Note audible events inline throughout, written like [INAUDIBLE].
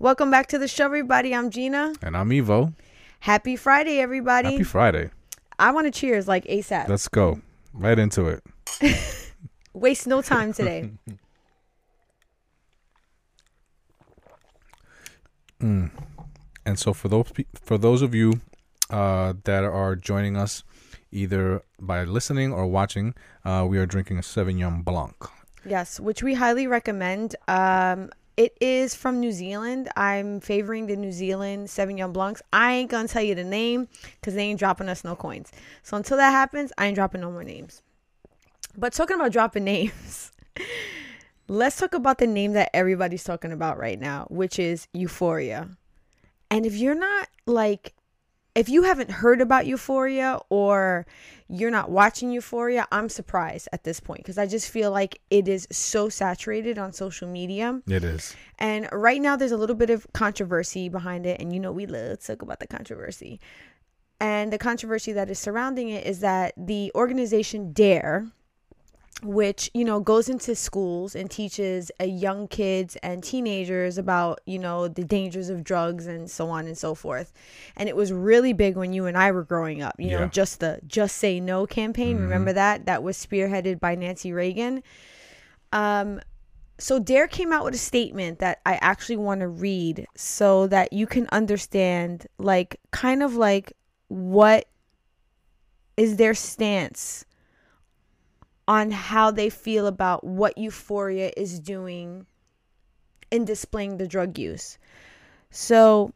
Welcome back to the show, everybody. I'm Gina. And I'm Evo. Happy Friday, everybody. Happy Friday. I want to cheers like ASAP. Let's go. Right into it. [LAUGHS] Waste no time today. [LAUGHS] Mm. And so for those for those of you uh, that are joining us either by listening or watching, uh, we are drinking a Sauvignon Blanc. yes, which we highly recommend. Um, it is from New Zealand. I'm favoring the New Zealand Sauvignon Blancs. I ain't gonna tell you the name because they ain't dropping us no coins. So until that happens, I ain't dropping no more names. But talking about dropping [LAUGHS] names, let's talk about the name that everybody's talking about right now, which is Euphoria. And if you're not like, if you haven't heard about Euphoria or you're not watching Euphoria, I'm surprised at this point because I just feel like it is so saturated on social media. It is. And right now, there's a little bit of controversy behind it. And you know, we love to talk about the controversy. And the controversy that is surrounding it is that the organization DARE, which you know goes into schools and teaches uh, young kids and teenagers about you know the dangers of drugs and so on and so forth. And it was really big when you and i were growing up you know just the just say no campaign remember that? That was spearheaded by nancy reagan. Um so dare came out with a statement that i actually want to read so that you can understand like kind of like what is their stance on how they feel about what euphoria is doing in displaying the drug use. So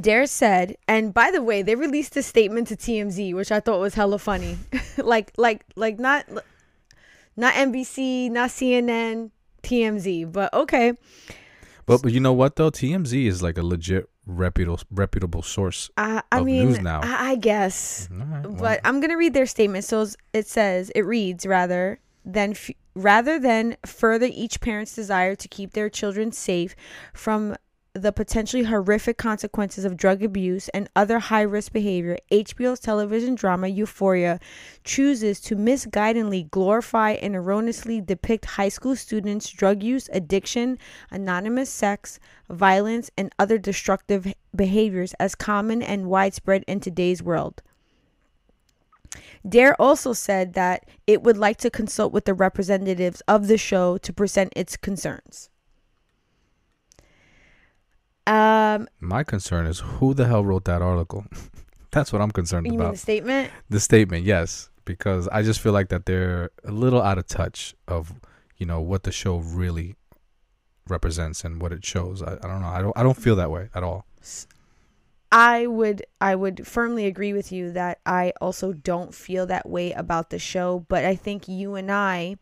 Dare said, and by the way, they released a statement to TMZ, which I thought was hella funny. [LAUGHS] like like like not not NBC, not CNN, TMZ, but okay. But, but you know what though? TMZ is like a legit reputable reputable source. I, I Of mean, news now. I, I guess. Right, well, but I'm gonna read their statement. So it says, it reads rather than f- rather than further each parent's desire to keep their children safe from the potentially horrific consequences of drug abuse and other high risk behavior, HBO's television drama Euphoria chooses to misguidedly glorify and erroneously depict high school students' drug use, addiction, anonymous sex, violence, and other destructive behaviors as common and widespread in today's world. Dare also said that it would like to consult with the representatives of the show to present its concerns. Um, my concern is who the hell wrote that article? [LAUGHS] That's what I'm concerned you mean about. the statement? the statement, yes, because I just feel like that they're a little out of touch of you know what the show really represents and what it shows. I, I don't know. I don't. I don't feel that way at all. I would I would firmly agree with you that I also don't feel that way about the show, but I think you and I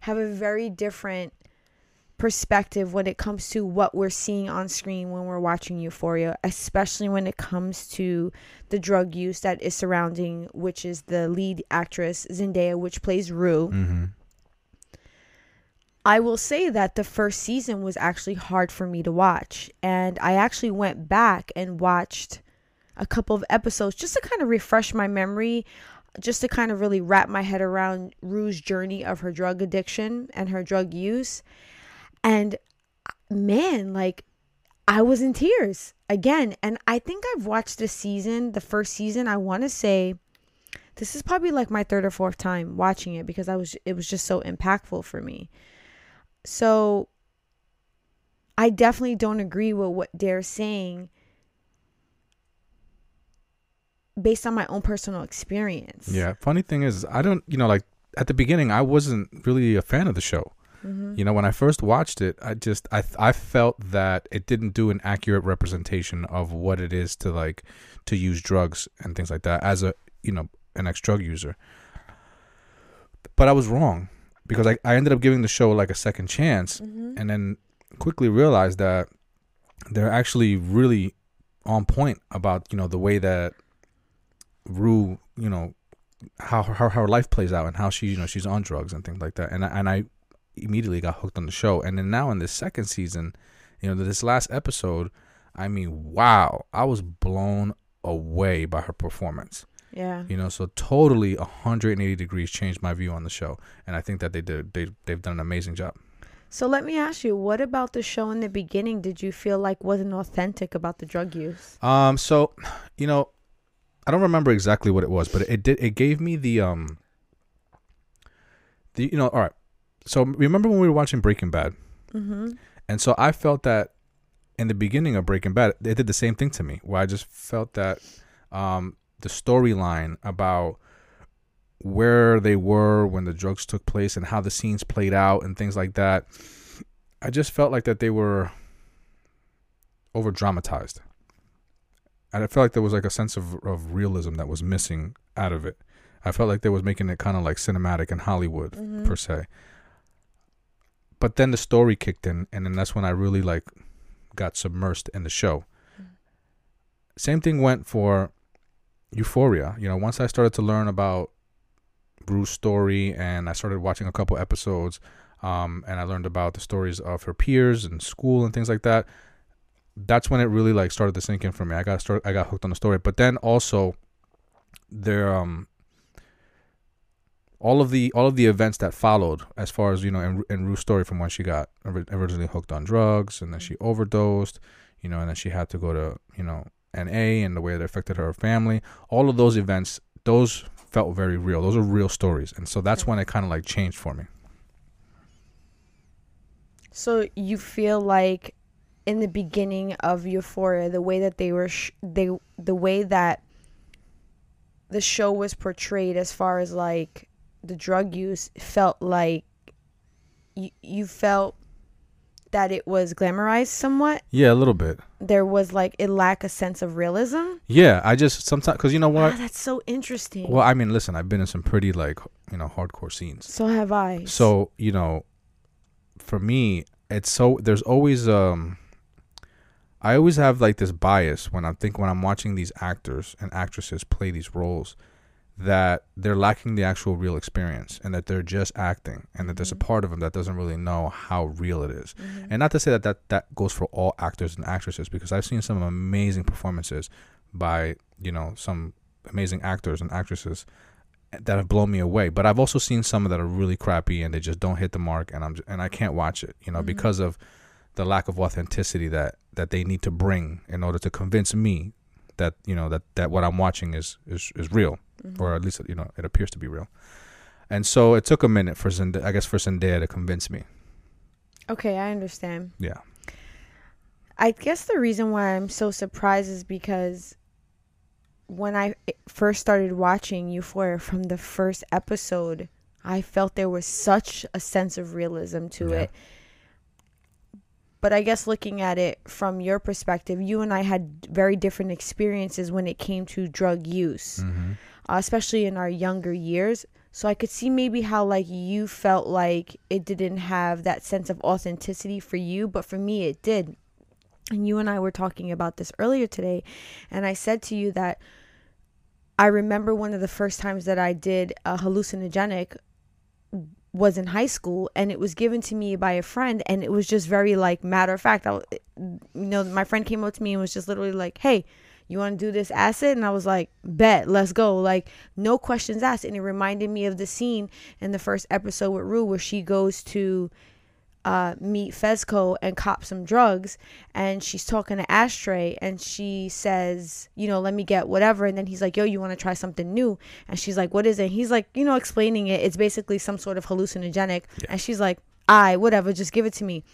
have a very different perspective when it comes to what we're seeing on screen when we're watching Euphoria, especially when it comes to the drug use that is surrounding which is the lead actress Zendaya which plays Rue. Mm-hmm. I will say that the first season was actually hard for me to watch. And I actually went back and watched a couple of episodes just to kind of refresh my memory, just to kind of really wrap my head around Rue's journey of her drug addiction and her drug use. And man, like, I was in tears again. And I think I've watched this season, the first season, I want to say. This is probably like my third or fourth time watching it because I was it was just so impactful for me. So I definitely don't agree with what they're saying based on my own personal experience. Yeah. Funny thing is, I don't. You know, like at the beginning, I wasn't really a fan of the show. Mhm. You know, when I first watched it, I just I I felt that it didn't do an accurate representation of what it is to like to use drugs and things like that as a you know an ex drug user. But I was wrong because I, I ended up giving the show like a second chance Mhm. and then quickly realized that they're actually really on point about you know the way that Rue you know how her how her life plays out and how she you know she's on drugs and things like that. And I, and I immediately got hooked on the show. And then now in this second season you know this last episode I mean wow I was blown away by her performance Yeah. you know so totally 180 degrees changed my view on the show and I think that they did they they've done an amazing job So let me ask you, what about the show in the beginning did you feel like wasn't authentic about the drug use? Um, so, you know, I don't remember exactly what it was, but it did. It gave me the um. The you know, all right. So remember when we were watching Breaking Bad, Mm-hmm. and so I felt that in the beginning of Breaking Bad, they did the same thing to me, where I just felt that um the storyline about where they were when the drugs took place and how the scenes played out and things like that. I just felt like that they were over dramatized. And I felt like there was like a sense of, of realism that was missing out of it. I felt like they was making it kind of like cinematic and Hollywood Mhm. per se. But then the story kicked in, and then that's when I really like got submersed in the show. Same thing went for Euphoria. You know, once I started to learn about Rue's story, and I started watching a couple episodes, um, and I learned about the stories of her peers and school and things like that. That's when it really like started to sink in for me. I got start, I got hooked on the story, but then also there um all of the all of the events that followed as far as you know in, in Rue's story from when she got originally hooked on drugs and then she overdosed you know and then she had to go to you know NA and the way that affected her family all of those events those felt very real. Those are real stories. And so that's when it kind of like changed for me. So you feel like in the beginning of Euphoria, the way that they were, sh- they the way that the show was portrayed, as far as like the drug use, felt like you you felt that it was glamorized somewhat. yeah a little bit There was like it lacked a sense of realism. yeah I just sometimes because you know Ah, what that's so interesting. well I mean listen I've been in some pretty like you know hardcore scenes so have I. So, you know, for me, it's so there's always um I always have like this bias when I'm think when I'm watching these actors and actresses play these roles that they're lacking the actual real experience and that they're just acting and that there's a Mhm. part of them that doesn't really know how real it is. Mhm. And not to say that, that that goes for all actors and actresses because I've seen some amazing performances by, you know, some amazing actors and actresses that have blown me away. But I've also seen some that are really crappy and they just don't hit the mark and I'm j- and I can't watch it, you know, Mhm. because of the lack of authenticity that that they need to bring in order to convince me that, you know, that that what I'm watching is is is real Mhm. or at least you know it appears to be real. And so it took a minute for Zendaya, I guess for Zendaya to convince me. okay, I understand. Yeah. I guess the reason why I'm so surprised is because when I first started watching Euphoria from the first episode, I felt there was such a sense of realism to Yeah. it. But I guess looking at it from your perspective, you and I had very different experiences when it came to drug use, Mm-hmm. Uh, especially in our younger years. So I could see maybe how like you felt like it didn't have that sense of authenticity for you, but for me it did. And you and I were talking about this earlier today, and I said to you that I remember one of the first times that I did a hallucinogenic was in high school and it was given to me by a friend and it was just very like matter of fact I, you know my friend came up to me and was just literally like hey you want to do this acid and i was like bet let's go like no questions asked and it reminded me of the scene in the first episode with rue where she goes to uh, meet Fezco and cop some drugs, and she's talking to Ashtray, and she says, you know, let me get whatever, and then he's like, yo, you want to try something new? And she's like, what is it? And he's like, you know, explaining it. It's basically some sort of hallucinogenic, Yeah. and she's like, I whatever, just give it to me.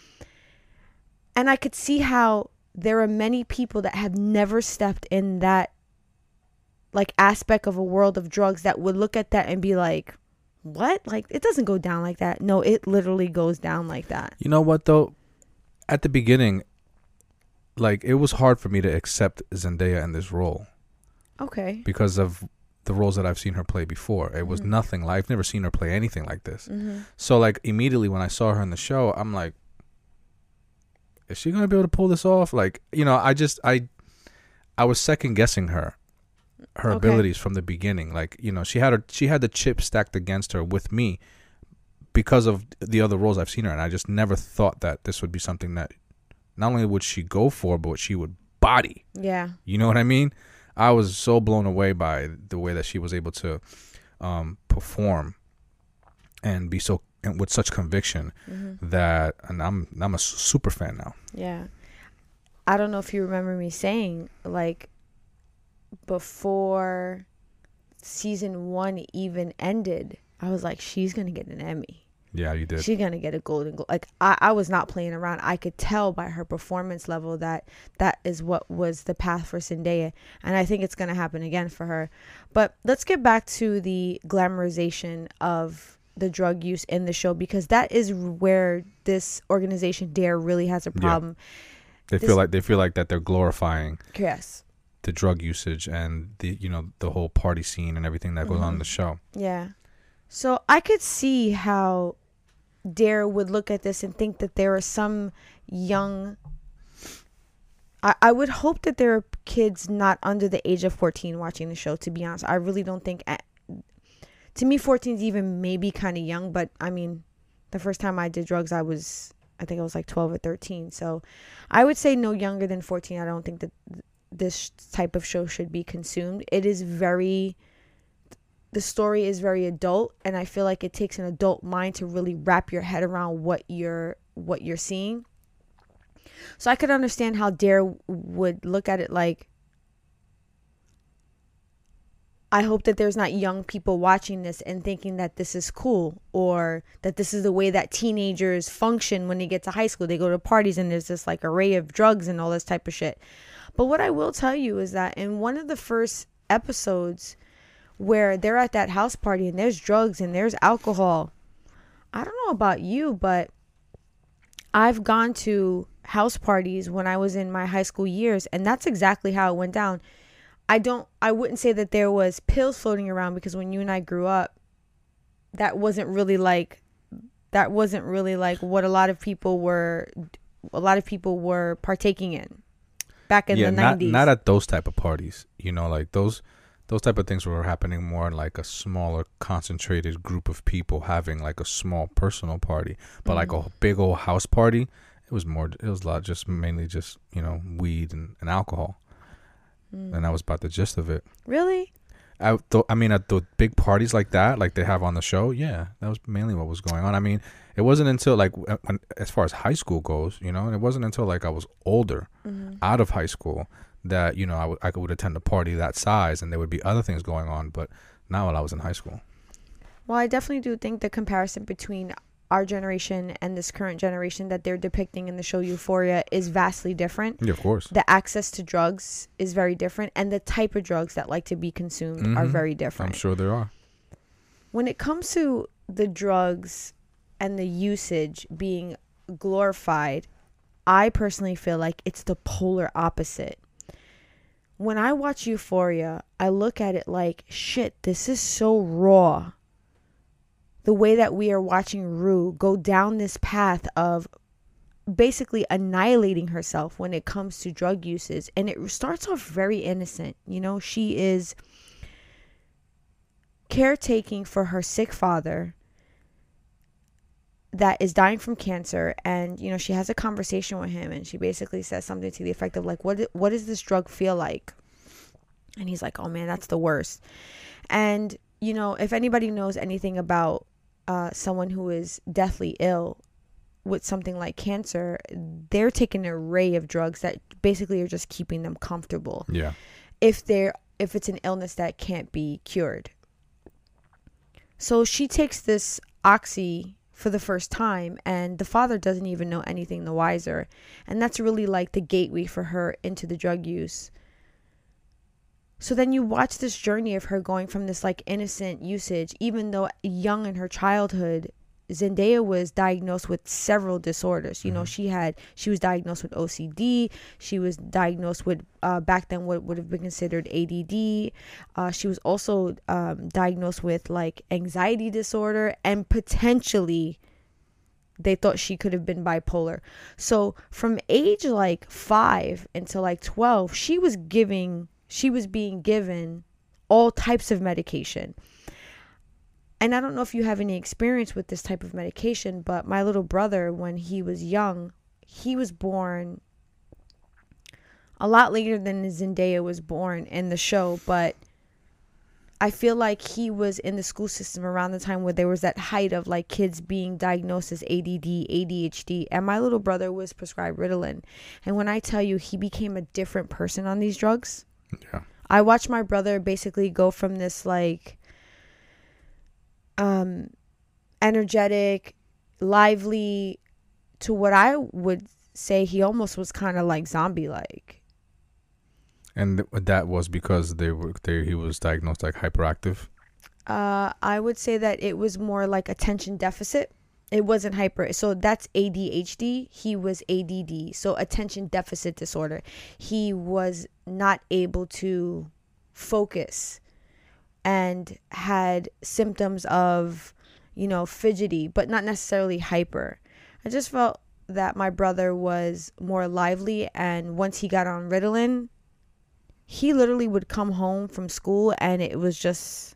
And I could see how there are many people that have never stepped in that like aspect of a world of drugs that would look at that and be like what like it doesn't go down like that no it literally goes down like that You know what though? At the beginning, like it was hard for me to accept Zendaya in this role okay because of the roles that I've seen her play before. It was Mhm. nothing like I've never seen her play anything like this. mm-hmm. So like immediately when I saw her in the show, I'm like, is she gonna be able to pull this off? Like you know, I just I I was second guessing her her Okay. abilities from the beginning. Like you know, she had her she had the chip stacked against her with me because of the other roles I've seen her, and I just never thought that this would be something that not only would she go for, but she would body. yeah You know what I mean? I was so blown away by the way that she was able to um, perform and be so and with such conviction Mm-hmm. that and I'm I'm a super fan now. Yeah. I don't know if you remember me saying like before season 1 even ended, I was like she's going to get an Emmy. Yeah, you did. She's going to get a golden globe. Like I I was not playing around. I could tell by her performance level that that is what was the path for Zendaya and I think it's going to happen again for her. But let's get back to the glamorization of the drug use in the show because that is where this organization Dare really has a Yeah. problem. they this- feel like they feel like that they're glorifying Yes. the drug usage and the you know the whole party scene and everything that goes on in Mhm. the show. Yeah. So I could see how Dare would look at this and think that there are some young. I, I would hope that there are kids not under the age of 14 watching the show, to be honest. I really don't think. To me, 14 is even maybe kind of young, but I mean, the first time I did drugs, I was. I think I was like 12 or 13. So I would say no younger than 14. I don't think that this type of show should be consumed. It is very the story is very adult and i feel like it takes an adult mind to really wrap your head around what you're what you're seeing so i could understand how dare would look at it like i hope that there's not young people watching this and thinking that this is cool or that this is the way that teenagers function when they get to high school they go to parties and there's this like array of drugs and all this type of shit but what i will tell you is that in one of the first episodes where they're at that house party and there's drugs and there's alcohol. I don't know about you, but I've gone to house parties when I was in my high school years and that's exactly how it went down. I don't I wouldn't say that there was pills floating around because when you and I grew up that wasn't really like that wasn't really like what a lot of people were a lot of people were partaking in back in yeah, the 90s. not at those type of parties. You know, like those those type of things were happening more in like a smaller concentrated group of people having like a small personal party. But like Mm. a big old house party, it was more it was a lot just mainly just, you know, weed and, and alcohol. Mm. And that was about the gist of it. really? I, th- I mean, at the big parties like that, like they have on the show, yeah, that was mainly what was going on. I mean, it wasn't until like when, as far as high school goes, you know, and it wasn't until like I was older, Mhm. out of high school, that you know I I would attend a party that size, and there would be other things going on. But not while I was in high school. Well, I definitely do think the comparison between our generation and this current generation that they're depicting in the show Euphoria is vastly different. Yeah, of course. The access to drugs is very different, and the type of drugs that like to be consumed are Mhm. very different. I'm sure there are. When it comes to the drugs and the usage being glorified, I personally feel like it's the polar opposite. When I watch Euphoria, I look at it like, shit, this is so raw. The way that we are watching Rue go down this path of basically annihilating herself when it comes to drug uses. And it starts off very innocent. You know, she is caretaking for her sick father that is dying from cancer and you know she has a conversation with him and she basically says something to the effect of like what what does this drug feel like and he's like oh man that's the worst and you know if anybody knows anything about uh, someone who is deathly ill with something like cancer they're taking an array of drugs that basically are just keeping them comfortable Yeah. if they're if it's an illness that can't be cured. So she takes this oxy for the first time and the father doesn't even know anything the wiser. And that's really like the gateway for her into the drug use. So then you watch this journey of her going from this like innocent usage even though young in her childhood Zendaya was diagnosed with several disorders. You know, she had she was diagnosed with OCD. She was diagnosed with uh, back then what would have been considered ADD. Uh, she was also um, diagnosed with like anxiety disorder and potentially they thought she could have been bipolar. So from age like five until like twelve, she was giving she was being given all types of medication and I don't know if you have any experience with this type of medication, but my little brother, when he was young, he was born a lot later than Zendaya was born in the show, but I feel like he was in the school system around the time where there was that height of like kids being diagnosed as ADD, ADHD, and my little brother was prescribed Ritalin. And when I tell you he became a different person on these drugs, Yeah. I watched my brother basically go from this like um energetic, lively to what I would say he almost was kind of like zombie like. And th- that was because they were they he was diagnosed like hyperactive. Uh I would say that it was more like attention deficit. It wasn't hyper. So that's ADHD. He was ADD. So attention deficit disorder. He was not able to focus and had symptoms of, you know, fidgety, but not necessarily hyper. I just felt that my brother was more lively and once he got on Ritalin, he literally would come home from school and it was just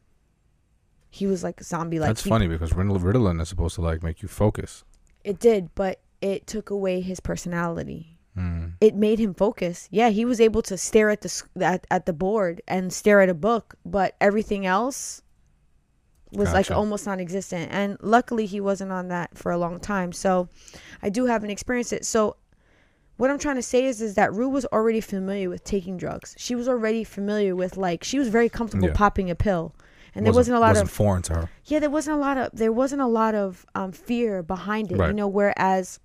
he was like a zombie like That's he- funny because Ritalin is supposed to like make you focus. It did, but it took away his personality. Mm. It made him focus. Yeah, he was able to stare at the at, at the board and stare at a book, but everything else was like almost non-existent. And luckily, he wasn't on that for a long time. So, I do haven't experienced it. So, what I'm trying to say is, is that Rue was already familiar with taking drugs. She was already familiar with like she was very comfortable Yeah. popping a pill, and there wasn't a lot wasn't of foreign to her. yeah there wasn't a lot of there wasn't a lot of um, fear behind it you know whereas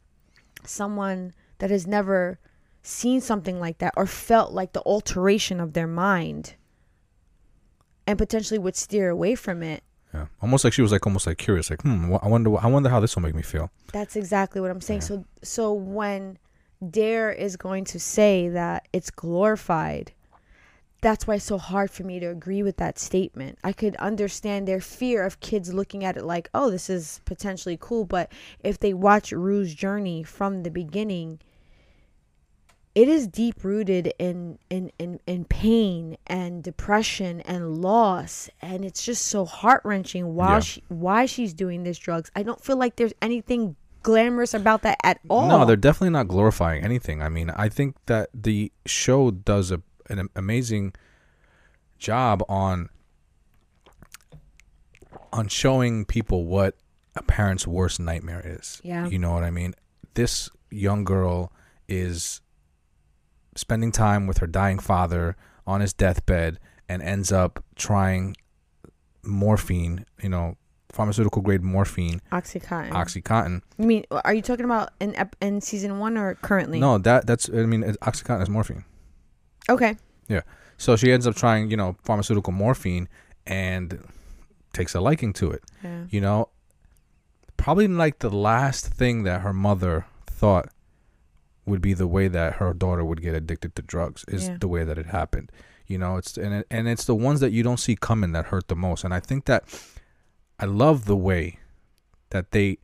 someone that has never seen something like that or felt like the alteration of their mind and potentially would steer away from it. Yeah, almost like she was like almost like curious, like hmm, I wonder, I wonder how this will make me feel. that's exactly what i'm saying. So so when dare is going to say that it's glorified that's why it's so hard for me to agree with that statement. I could understand their fear of kids looking at it like, oh, this is potentially cool. But if they watch Rue's journey from the beginning, it is deep rooted in, in, in, in pain and depression and loss. And it's just so heart wrenching while Yeah. she, why she's doing this drugs. I don't feel like there's anything glamorous about that at all. No, they're definitely not glorifying anything. I mean, I think that the show does a, an amazing job on on showing people what a parent's worst nightmare is. Yeah. You know what I mean? This young girl is spending time with her dying father on his deathbed and ends up trying morphine, you know, pharmaceutical grade morphine, Oxycontin. oxycontin. You mean are you talking about in in season one or currently? No, that that's I mean, oxycontin is morphine. Okay. Yeah. So she ends up trying, you know, pharmaceutical morphine and takes a liking to it. Yeah. You know, probably like the last thing that her mother thought would be the way that her daughter would get addicted to drugs is Yeah. the way that it happened. You know, it's and it, and it's the ones that you don't see coming that hurt the most. And I think that I love the way that they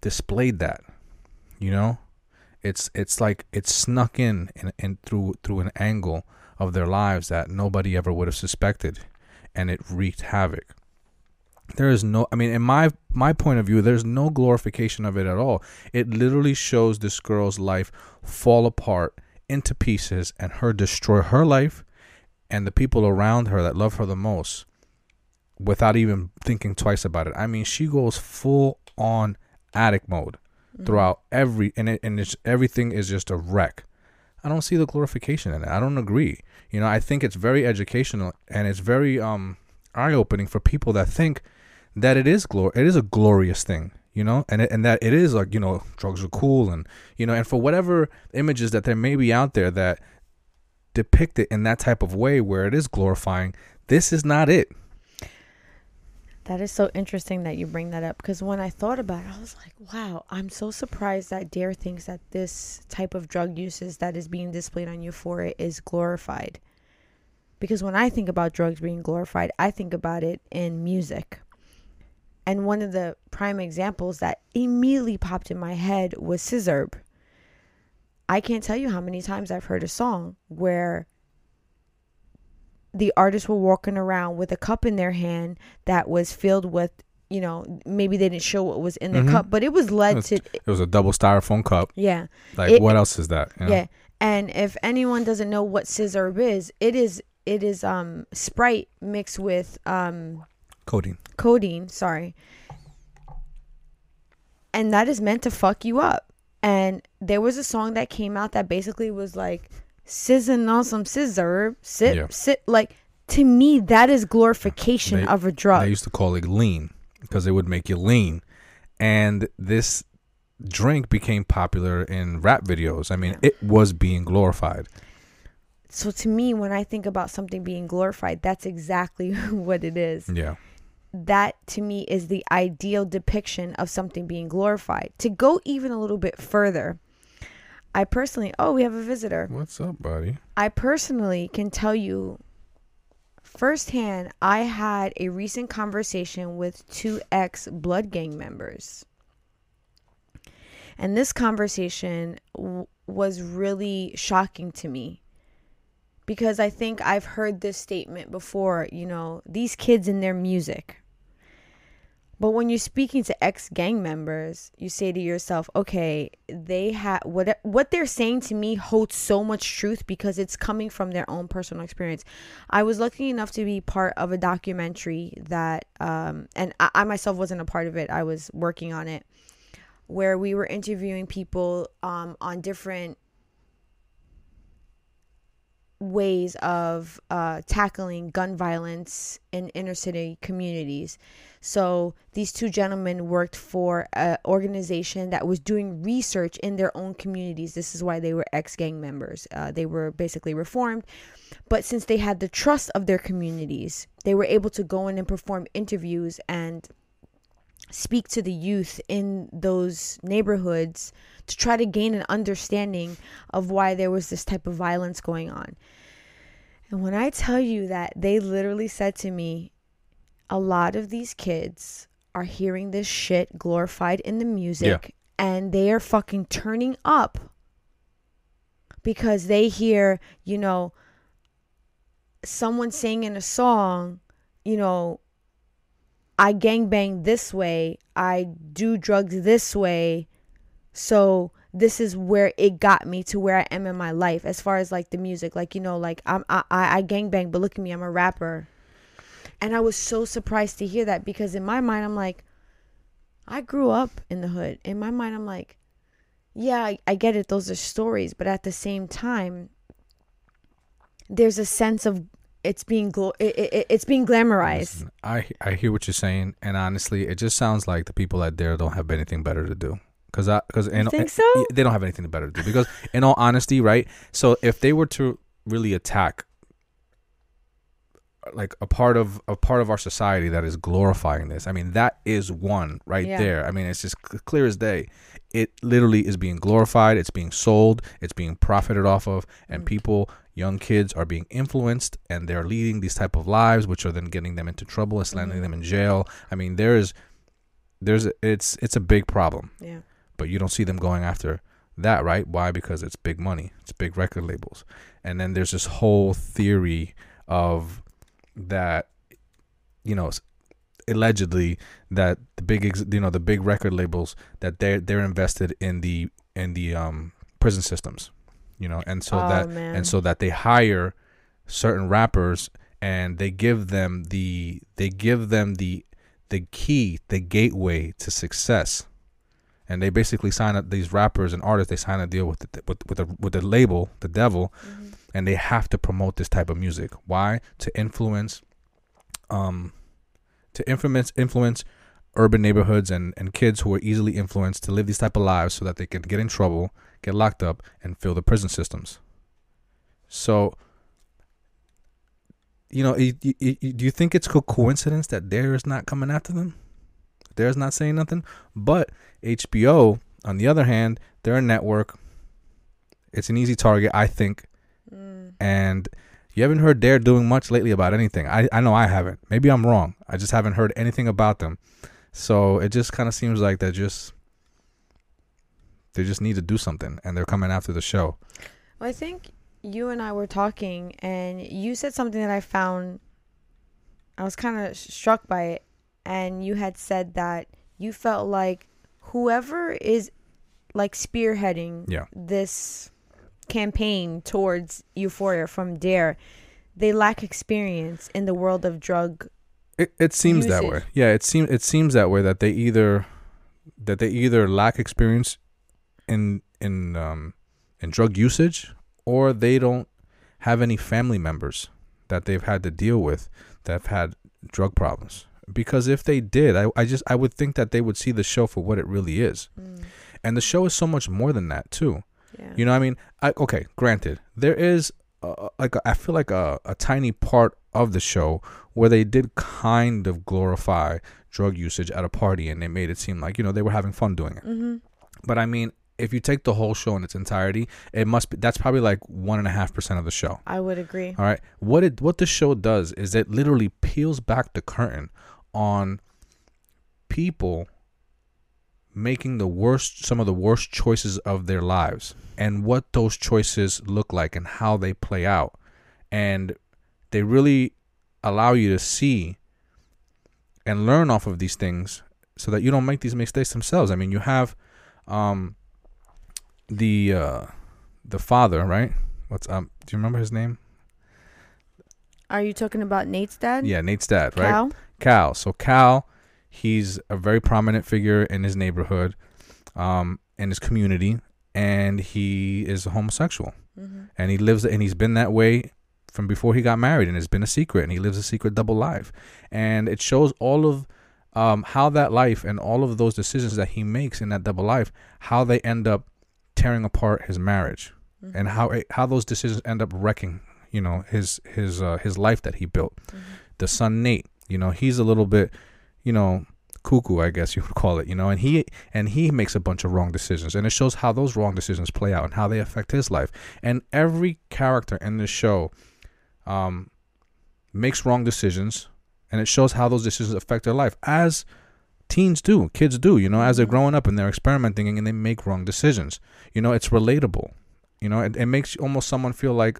displayed that. You know, it's it's like it's snuck in and through through an angle of their lives that nobody ever would have suspected, and it wreaked havoc. There is no, I mean, in my my point of view, there's no glorification of it at all. It literally shows this girl's life fall apart into pieces and her destroy her life and the people around her that love her the most without even thinking twice about it. I mean, she goes full on addict mode throughout every and it, and it's, everything is just a wreck. I don't see the glorification in it. I don't agree. You know, I think it's very educational and it's very um eye opening for people that think that it is glor it is a glorious thing, you know, and and that it is like you know drugs are cool and you know and for whatever images that there may be out there that depict it in that type of way where it is glorifying, this is not it. That is so interesting that you bring that up because when I thought about it, I was like, wow, I'm so surprised that Dare thinks that this type of drug uses that is being displayed on Euphoria is glorified. Because when I think about drugs being glorified, I think about it in music. And one of the prime examples that immediately popped in my head was Sizzurp. I can't tell you how many times I've heard a song where the artists were walking around with a cup in their hand that was filled with, you know, maybe they didn't show what was in the Mhm. cup, but it was led It's- to, It was a double styrofoam cup. yeah, Like It- what else is that? you know? yeah. And if anyone doesn't know what Sizzurp is, it is it is um Sprite mixed with um Codeine. codeine, sorry. And that is meant to fuck you up. And there was a song that came out that basically was like sizzling on some sizzurp, sit, Yeah. sit. Like to me, that is glorification They- of a drug. They used to call it lean because it would make you lean. And this drink became popular in rap videos. I mean, it was being glorified. so to me, when I think about something being glorified, that's exactly [LAUGHS] what it is. Yeah. that to me is the ideal depiction of something being glorified. To go even a little bit further, I personally, oh, we have a visitor. What's up, buddy? I personally can tell you firsthand, I had a recent conversation with two ex Blood Gang members. And this conversation w- was really shocking to me because I think I've heard this statement before, you know, these kids and their music. But when you're speaking to ex gang members, you say to yourself, okay, they have what what they're saying to me holds so much truth because it's coming from their own personal experience. I was lucky enough to be part of a documentary that, um, and I, I myself wasn't a part of it. I was working on it, where we were interviewing people um, on different ways of uh, tackling gun violence in inner city communities. So these two gentlemen worked for an organization that was doing research in their own communities. This is why they were ex gang members. Uh, they were basically reformed. But since they had the trust of their communities, they were able to go in and perform interviews and speak to the youth in those neighborhoods to try to gain an understanding of why there was this type of violence going on. And when I tell you that they literally said to me, a lot of these kids are hearing this shit glorified in the music and they are fucking turning up because they hear, you know, someone singing a song, you know, I gangbang this way, I do drugs this way. So this is where it got me to where I am in my life as far as like the music. Like, you know, like I'm I, I I gangbang, but look at me, I'm a rapper. And I was so surprised to hear that because in my mind I'm like, I grew up in the hood. In my mind I'm like, yeah, I, I get it, those are stories, but at the same time, there's a sense of it's being glo- it, it, it's being glamorized. Listen, I I hear what you're saying, and honestly, it just sounds like the people out there don't have anything better to do. Cause I, cause in, think in- so? they don't have anything better to do. Because in all honesty, right? So if they were to really attack, like a part of a part of our society that is glorifying this, I mean that is one right Yeah. there. I mean it's just c- clear as day. It literally is being glorified. It's being sold. It's being profited off of, and Mm. people, young kids, are being influenced, and they're leading these type of lives, which are then getting them into trouble, and landing Mhm. them in jail. I mean, there is, there's, a- it's, it's a big problem, Yeah. but you don't see them going after that, right? Why? Because it's big money. It's big record labels, and then there's this whole theory of that, you know, allegedly that the big, ex- you know, the big record labels that they're they're invested in the in the um prison systems, you know, and so oh, that man. and so that they hire certain rappers and they give them the they give them the the key the gateway to success and they basically sign up these rappers and artists they sign a deal with the, with with the with the label the devil Mhm. And they have to promote this type of music. Why? To influence um to influence influence urban neighborhoods and and kids who are easily influenced to live these type of lives so that they can get in trouble get locked up and fill the prison systems. So you know do you think it's co- coincidence that Dare is not coming after them? Dare's not saying nothing? But hbo on the other hand they're a network. It's an easy target i think. And you haven't heard Dare doing much lately about anything. I, I know I haven't. Maybe I'm wrong. I just haven't heard anything about them. So it just kind of seems like they're just they just need to do something, and they're coming after the show. Well, I think you and I were talking, and you said something that I found. I was kind of struck by it, and you had said that you felt like whoever is like spearheading Yeah. this campaign towards euphoria from Dare, they lack experience in the world of drug. It, it seems that way. Yeah, it seems it seems that way that they either that they either lack experience in in um in drug usage or they don't have any family members that they've had to deal with that have had drug problems. Because if they did, I, I just I would think that they would see the show for what it really is. And the show is so much more than that too. Yeah. You know, what I mean, I, okay, granted, there is uh, like a, I feel like a, a tiny part of the show where they did kind of glorify drug usage at a party, and they made it seem like you know they were having fun doing it. mm-hmm. But I mean, if you take the whole show in its entirety, it must be that's probably like one and a half percent of the show. I would agree. All right, what it what the show does is it literally peels back the curtain on people making the worst some of the worst choices of their lives and what those choices look like and how they play out and they really allow you to see and learn off of these things so that you don't make these mistakes themselves i mean you have um the uh the father right what's um do you remember his name Are you talking about Nate's dad? yeah nate's dad right Cal? Cal. So Cal, he's a very prominent figure in his neighborhood, um, in his community, and he is a homosexual, Mm-hmm. and he lives and he's been that way from before he got married, and it's been a secret, and he lives a secret double life, and it shows all of um, how that life and all of those decisions that he makes in that double life, how they end up tearing apart his marriage, Mm-hmm. and how it, how those decisions end up wrecking, you know, his his uh, his life that he built. Mm-hmm. The son Nate, you know, he's a little bit, you know, cuckoo, I guess you would call it, you know, and he and he makes a bunch of wrong decisions, and it shows how those wrong decisions play out and how they affect his life. And every character in this show, um, makes wrong decisions, and it shows how those decisions affect their life as teens do, kids do, you know, as they're growing up and they're experimenting and they make wrong decisions. You know, it's relatable. You know, it, it makes almost someone feel like,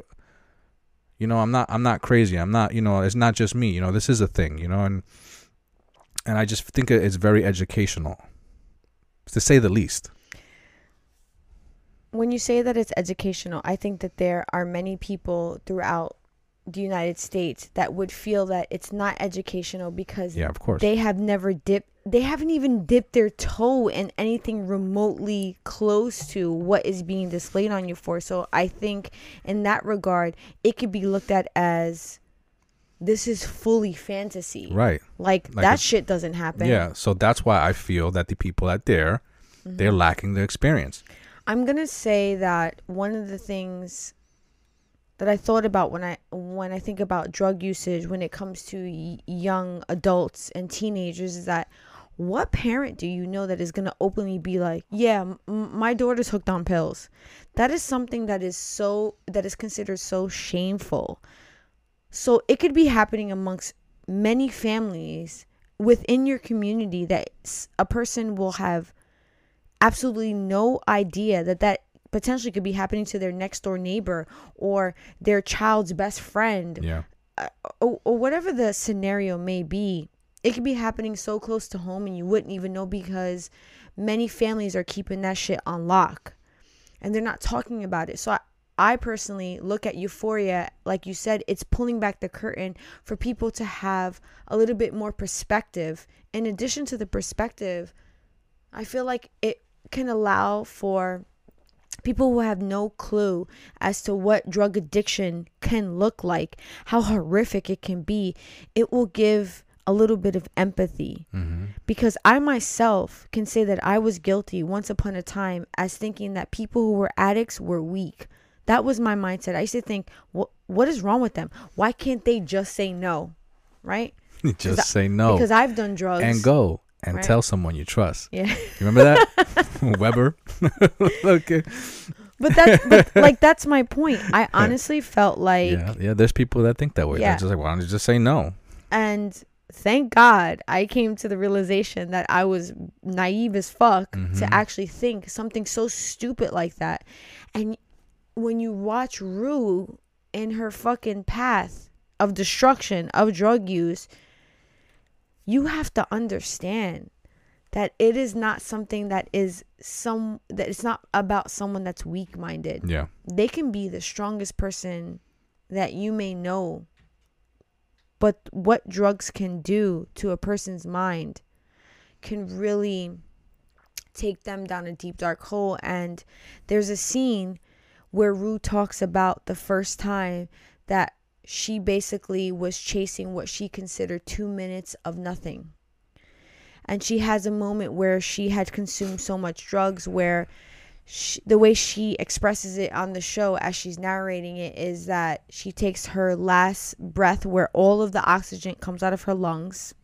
you know, I'm not I'm not crazy. I'm not, you know, it's not just me. You know, this is a thing, you know, and and I just think it's very educational. To say the least. when you say that it's educational, I think that there are many people throughout the United States that would feel that it's not educational because Yeah, of course. they have never dipped they haven't even dipped their toe in anything remotely close to what is being displayed on Euphoria. So I think in that regard, it could be looked at as this is fully fantasy. right. Like, Like that shit doesn't happen. Yeah. So that's why I feel that the people out there, they're Mm-hmm. lacking the experience. I'm gonna say that one of the things that I thought about when I when I think about drug usage when it comes to y- young adults and teenagers is that what parent do you know that is gonna openly be like, yeah, m- my daughter's hooked on pills? That is something that is so that is considered so shameful. So it could be happening amongst many families within your community that a person will have absolutely no idea that that potentially could be happening to their next door neighbor or their child's best friend Yeah. Uh, or, or whatever the scenario may be it could be happening so close to home and you wouldn't even know because many families are keeping that shit on lock and they're not talking about it so I, I personally look at euphoria like you said it's pulling back the curtain for people to have a little bit more perspective in addition to the perspective i feel like it can allow for people who have no clue as to what drug addiction can look like, how horrific it can be, it will give a little bit of empathy. Mm-hmm. Because I myself can say that I was guilty once upon a time as thinking that people who were addicts were weak. That was my mindset. I used to think, what what is wrong with them? Why can't they just say no? Right? [LAUGHS] Just I- say no Because I've done drugs. and go and Right. tell someone you trust. Yeah. You remember that? [LAUGHS] [LAUGHS] Weber. okay. But that's but, like that's my point. I honestly felt like yeah, yeah. There's people that think that way. Yeah. They're just like, why don't you just say no? And thank God I came to the realization that I was naive as fuck Mhm. to actually think something so stupid like that. And when you watch Rue in her fucking path of destruction, of drug use, you have to understand that it is not something that is some that it's not about someone that's weak minded Yeah. they can be the strongest person that you may know. But what drugs can do to a person's mind can really take them down a deep dark hole. And there's a scene where Rue talks about the first time that she basically was chasing what she considered two minutes of nothing. And she has a moment where she had consumed so much drugs where she, the way she expresses it on the show as she's narrating it is that she takes her last breath where all of the oxygen comes out of her lungs,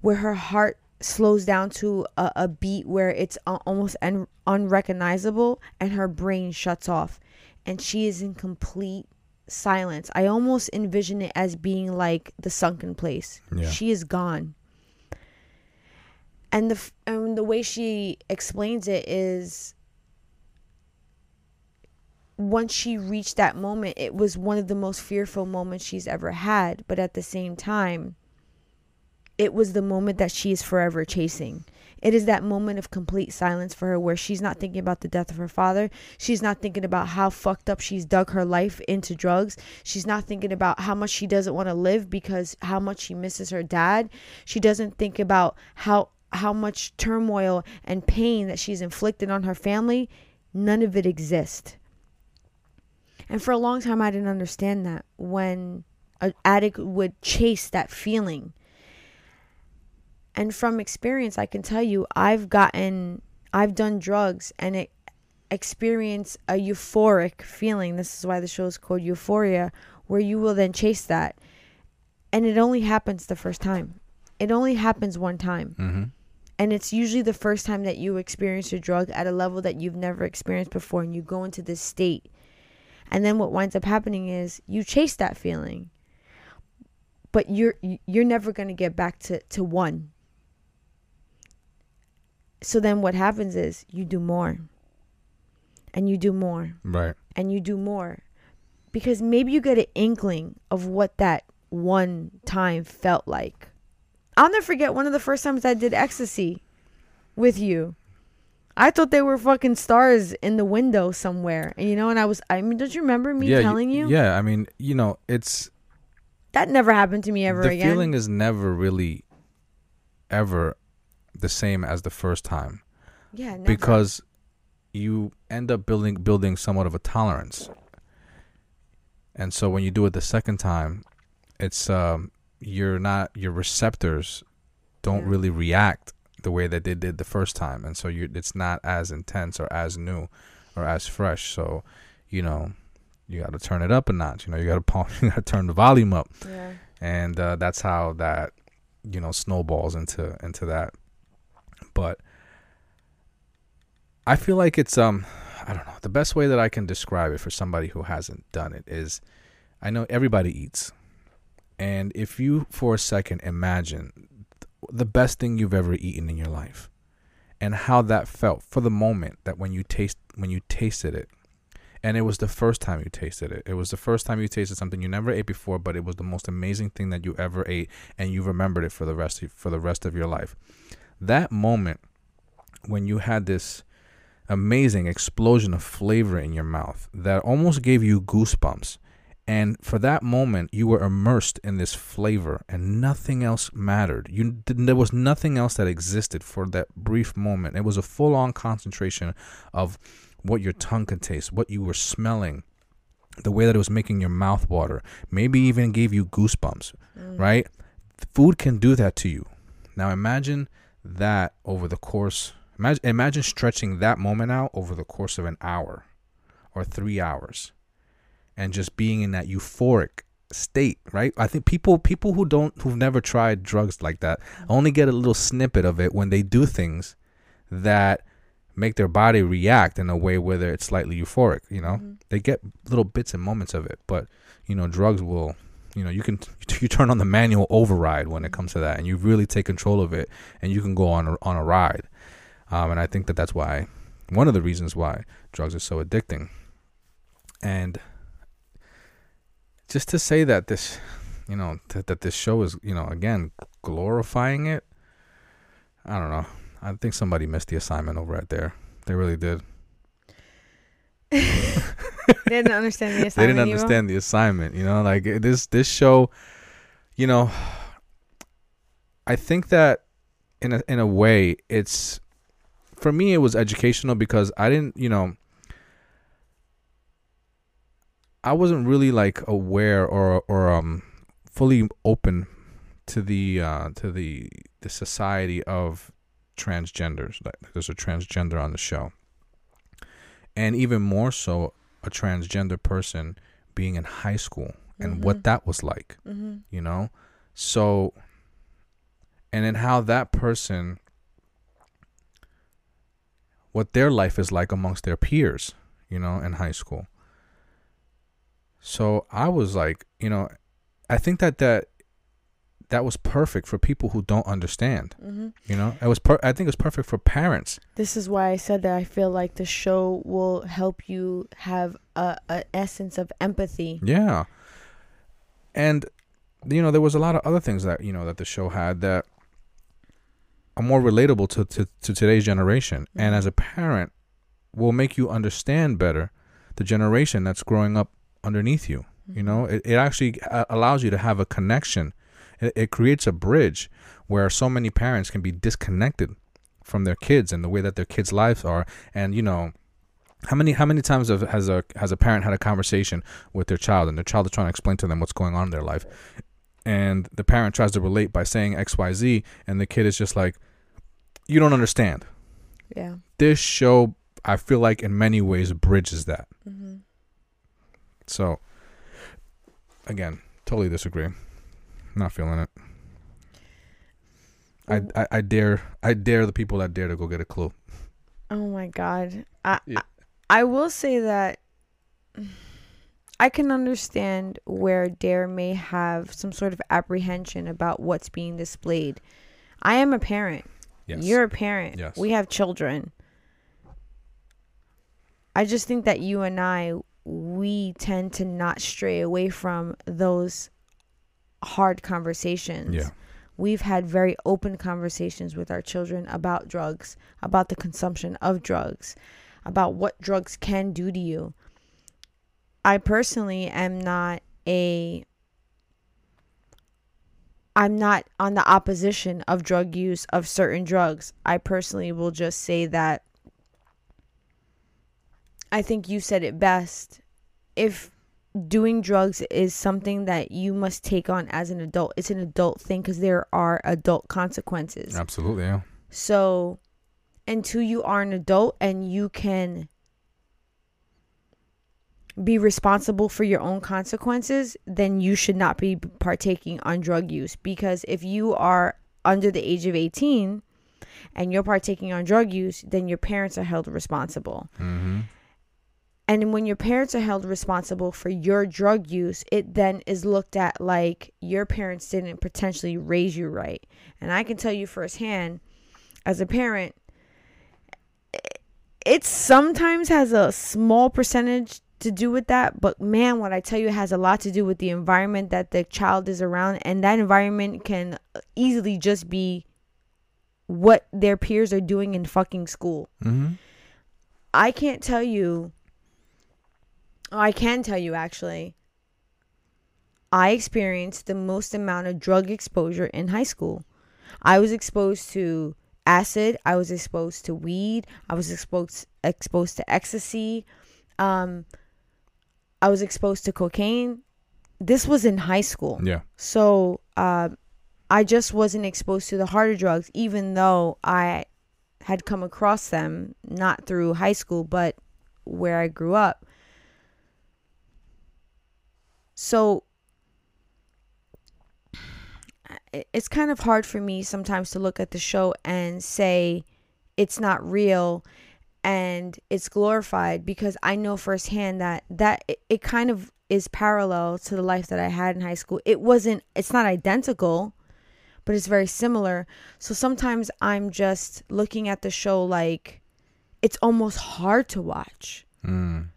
where her heart slows down to a, a beat where it's uh, almost un- unrecognizable, and her brain shuts off, and she is in complete silence. I almost envision it as being like the sunken place. Yeah. She is gone. And the f- and the way she explains it is once she reached that moment, it was one of the most fearful moments she's ever had. But at the same time, it was the moment that she is forever chasing. It is that moment of complete silence for her where she's not thinking about the death of her father. She's not thinking about how fucked up she's dug her life into drugs. She's not thinking about how much she doesn't want to live because how much she misses her dad. She doesn't think about how how much turmoil and pain that she's inflicted on her family. None of it exists. And for a long time, I didn't understand that when an addict would chase that feeling. And from experience, I can tell you, I've gotten, I've done drugs and it experience a euphoric feeling. This is why the show is called Euphoria, where you will then chase that. And it only happens the first time. It only happens one time. Mm-hmm. And it's usually the first time that you experience a drug at a level that you've never experienced before. And you go into this state and then what winds up happening is you chase that feeling. But you're you're never going to get back to to one. So then what happens is you do more. And you do more. Right. And you do more. Because maybe you get an inkling of what that one time felt like. I'll never forget one of the first times I did ecstasy with you. I thought they were fucking stars in the window somewhere. And you know, and I was I mean, don't you remember me yeah, telling you? Yeah, I mean, you know, it's That never happened to me ever the again. The feeling is never really ever the same as the first time yeah, never. because you end up building building somewhat of a tolerance. And so when you do it the second time, it's um you're not your receptors don't Yeah. really react the way that they did the first time and so you it's not as intense or as new or as fresh so you know you got to turn it up a notch you know you got to [LAUGHS] you got to turn the volume up yeah. and uh, that's how that you know snowballs into into that but i feel like it's um i don't know the best way that i can describe it for somebody who hasn't done it is i know everybody eats and if you for a second imagine the best thing you've ever eaten in your life and how that felt for the moment that when you taste when you tasted it and it was the first time you tasted it. It was the first time you tasted something you never ate before, but it was the most amazing thing that you ever ate, and you remembered it for the rest of, for the rest of your life. That moment when you had this amazing explosion of flavor in your mouth that almost gave you goosebumps, and for that moment you were immersed in this flavor, and nothing else mattered. You didn't- there was nothing else that existed for that brief moment. It was a full-on concentration of what your tongue could taste, what you were smelling, the way that it was making your mouth water, maybe even gave you goosebumps, mm. right? Food can do that to you. Now imagine that over the course imagine imagine stretching that moment out over the course of an hour or 3 hours and just being in that euphoric state, right? I think people people who don't who've never tried drugs like that only get a little snippet of it when they do things that make their body react in a way where it's slightly euphoric, you know? Mm-hmm. They get little bits and moments of it, but you know, drugs will you know, you can [LAUGHS] you turn on the manual override when it comes to that and you really take control of it and you can go on a, on a ride. Um, and I think that that's why one of the reasons why drugs are so addicting. And just to say that this, you know, that, that this show is, you know, again, glorifying it. I don't know. I think somebody missed the assignment over at there. They really did. [LAUGHS] they didn't understand the assignment. [LAUGHS] they didn't understand the assignment. You know, like this this show, you know, I think that in a in a way it's for me it was educational because I didn't, you know, I wasn't really like aware or or um fully open to the uh to the the society of transgenders. Like there's a transgender on the show. And even more so a transgender person being in high school and what that was like, Mm-hmm. you know? So and then how that person what their life is like amongst their peers, you know, in high school. So I was like, you know, I think that that that was perfect for people who don't understand. Mm-hmm. You know, it was. Per- I think it was perfect for parents. This is why I said that I feel like the show will help you have a, a essence of empathy. Yeah, and you know, there was a lot of other things that you know that the show had that are more relatable to to, to today's generation, and as a parent, will make you understand better the generation that's growing up underneath you. You know, it, it actually uh, allows you to have a connection. It, it creates a bridge where so many parents can be disconnected from their kids and the way that their kids' lives are. And you know, how many how many times have, has a has a parent had a conversation with their child and their child is trying to explain to them what's going on in their life, and the parent tries to relate by saying X Y Z, and the kid is just like, "You don't understand." Yeah. This show, I feel like, in many ways, bridges that. Mm-hmm. So, again, totally disagree. Not feeling it. I, I, I dare I dare the people that dare to go get a clue. Oh my god. I, Yeah. I I will say that I can understand where Dare may have some sort of apprehension about what's being displayed. I am a parent. Yes. You're a parent. Yes. We have children. I just think that you and I we tend to not stray away from those hard conversations. Yeah. We've had very open conversations with our children about drugs, about the consumption of drugs, about what drugs can do to you. I personally am not a I'm not on the opposition of drug use of certain drugs. I personally will just say that I think you said it best. If doing drugs is something that you must take on as an adult, it's an adult thing because there are adult consequences. Absolutely. Yeah. So until you are an adult and you can be responsible for your own consequences, then you should not be partaking on drug use. Because if you are under the age of 18 and you're partaking on drug use, then your parents are held responsible. Mm-hmm. And when your parents are held responsible for your drug use, it then is looked at like your parents didn't potentially raise you right. And I can tell you firsthand, as a parent, it sometimes has a small percentage to do with that. But man, what I tell you has a lot to do with the environment that the child is around. And that environment can easily just be what their peers are doing in fucking school. Mm-hmm. I can't tell you. Oh, I can tell you actually. I experienced the most amount of drug exposure in high school. I was exposed to acid. I was exposed to weed. I was exposed exposed to ecstasy. Um, I was exposed to cocaine. This was in high school. Yeah. So um, I just wasn't exposed to the harder drugs, even though I had come across them not through high school, but where I grew up. So it's kind of hard for me sometimes to look at the show and say it's not real and it's glorified because I know firsthand that that it, kind of is parallel to the life that I had in high school. It wasn't it's not identical, but it's very similar. So sometimes I'm just looking at the show like it's almost hard to watch Mm.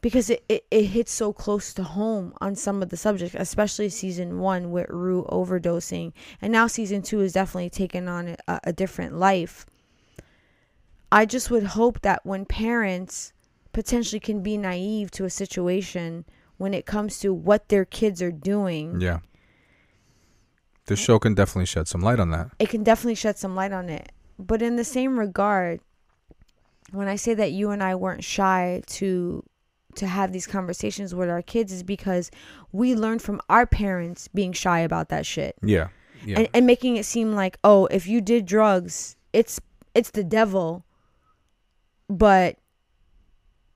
Because it, it, it hits so close to home on some of the subjects, especially season one with Rue overdosing. And now season two is definitely taking on a, a different life. I just would hope that when parents potentially can be naive to a situation when it comes to what their kids are doing. Yeah. This show can definitely shed some light on that. It can definitely shed some light on it. But in the same regard, when I say that you and I weren't shy to to have these conversations with our kids is because we learned from our parents being shy about that shit. Yeah. Yeah. And, and making it seem like, oh, if you did drugs, it's it's the devil. But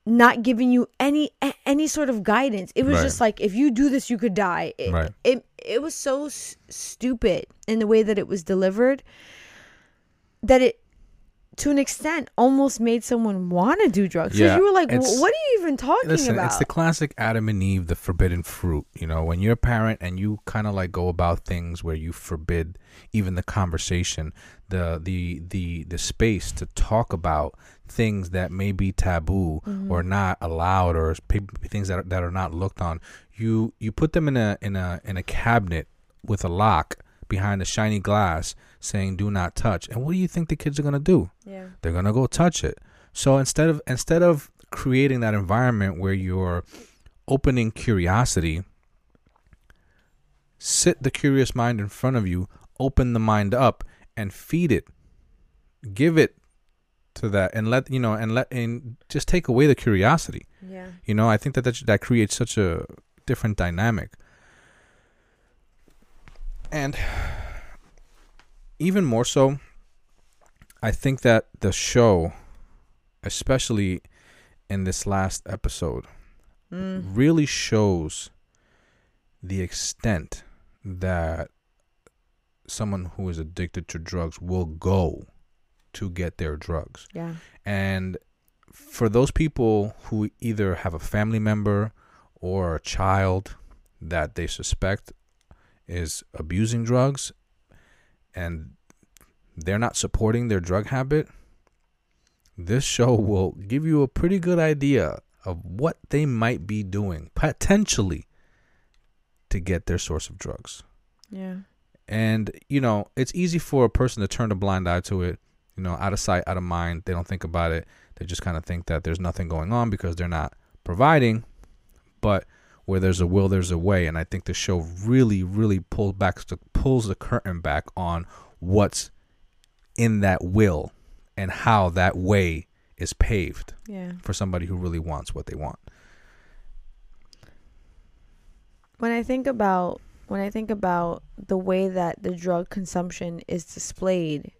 not giving you any any sort of guidance. It was Right. just like if you do this, you could die. It Right. it, it was so s- stupid in the way that it was delivered that it to an extent almost made someone want to do drugs. Yeah, you were like, "What are you even talking Listen, about?" it's the classic Adam and Eve, the forbidden fruit. You know, when you're a parent and you kind of like go about things where you forbid even the conversation, the the the the space to talk about things that may be taboo mm-hmm. or not allowed or things that are, that are not looked on. You you put them in a in a in a cabinet with a lock behind a shiny glass saying do not touch. And what do you think the kids are going to do? yeah. they're gonna go touch it. So instead of instead of creating that environment where you're opening curiosity, sit the curious mind in front of you, open the mind up, and feed it, give it to that, and let you know, and let and just take away the curiosity. Yeah. You know, I think that that, that creates such a different dynamic. And even more so, I think that the show, especially in this last episode, Mm. really shows the extent that someone who is addicted to drugs will go to get their drugs. Yeah. And for those people who either have a family member or a child that they suspect is abusing drugs and they're not supporting their drug habit, this show will give you a pretty good idea of what they might be doing potentially to get their source of drugs. Yeah. And, you know, it's easy for a person to turn a blind eye to it, you know, out of sight, out of mind. They don't think about it. They just kind of think that there's nothing going on because they're not providing. But where there's a will, there's a way. And I think the show really, really pulls back, pulls the curtain back on what's in that will and how that way is paved Yeah. for somebody who really wants what they want. when I think about when I think about the way that the drug consumption is displayed,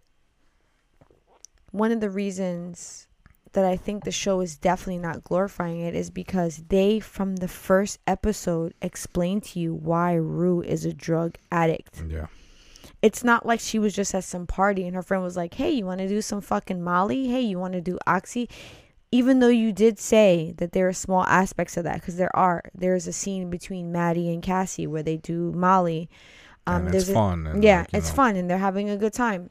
one of the reasons that I think the show is definitely not glorifying it is because they from the first episode explain to you why Rue is a drug addict. Yeah. It's not like she was just at some party and her friend was like, "Hey, you want to do some fucking Molly? Hey, you want to do Oxy?" Even though you did say that there are small aspects of that, because there are. There's a scene between Maddie and Cassie where they do Molly. and um, it's a- fun. And yeah, like, it's know, fun and they're having a good time.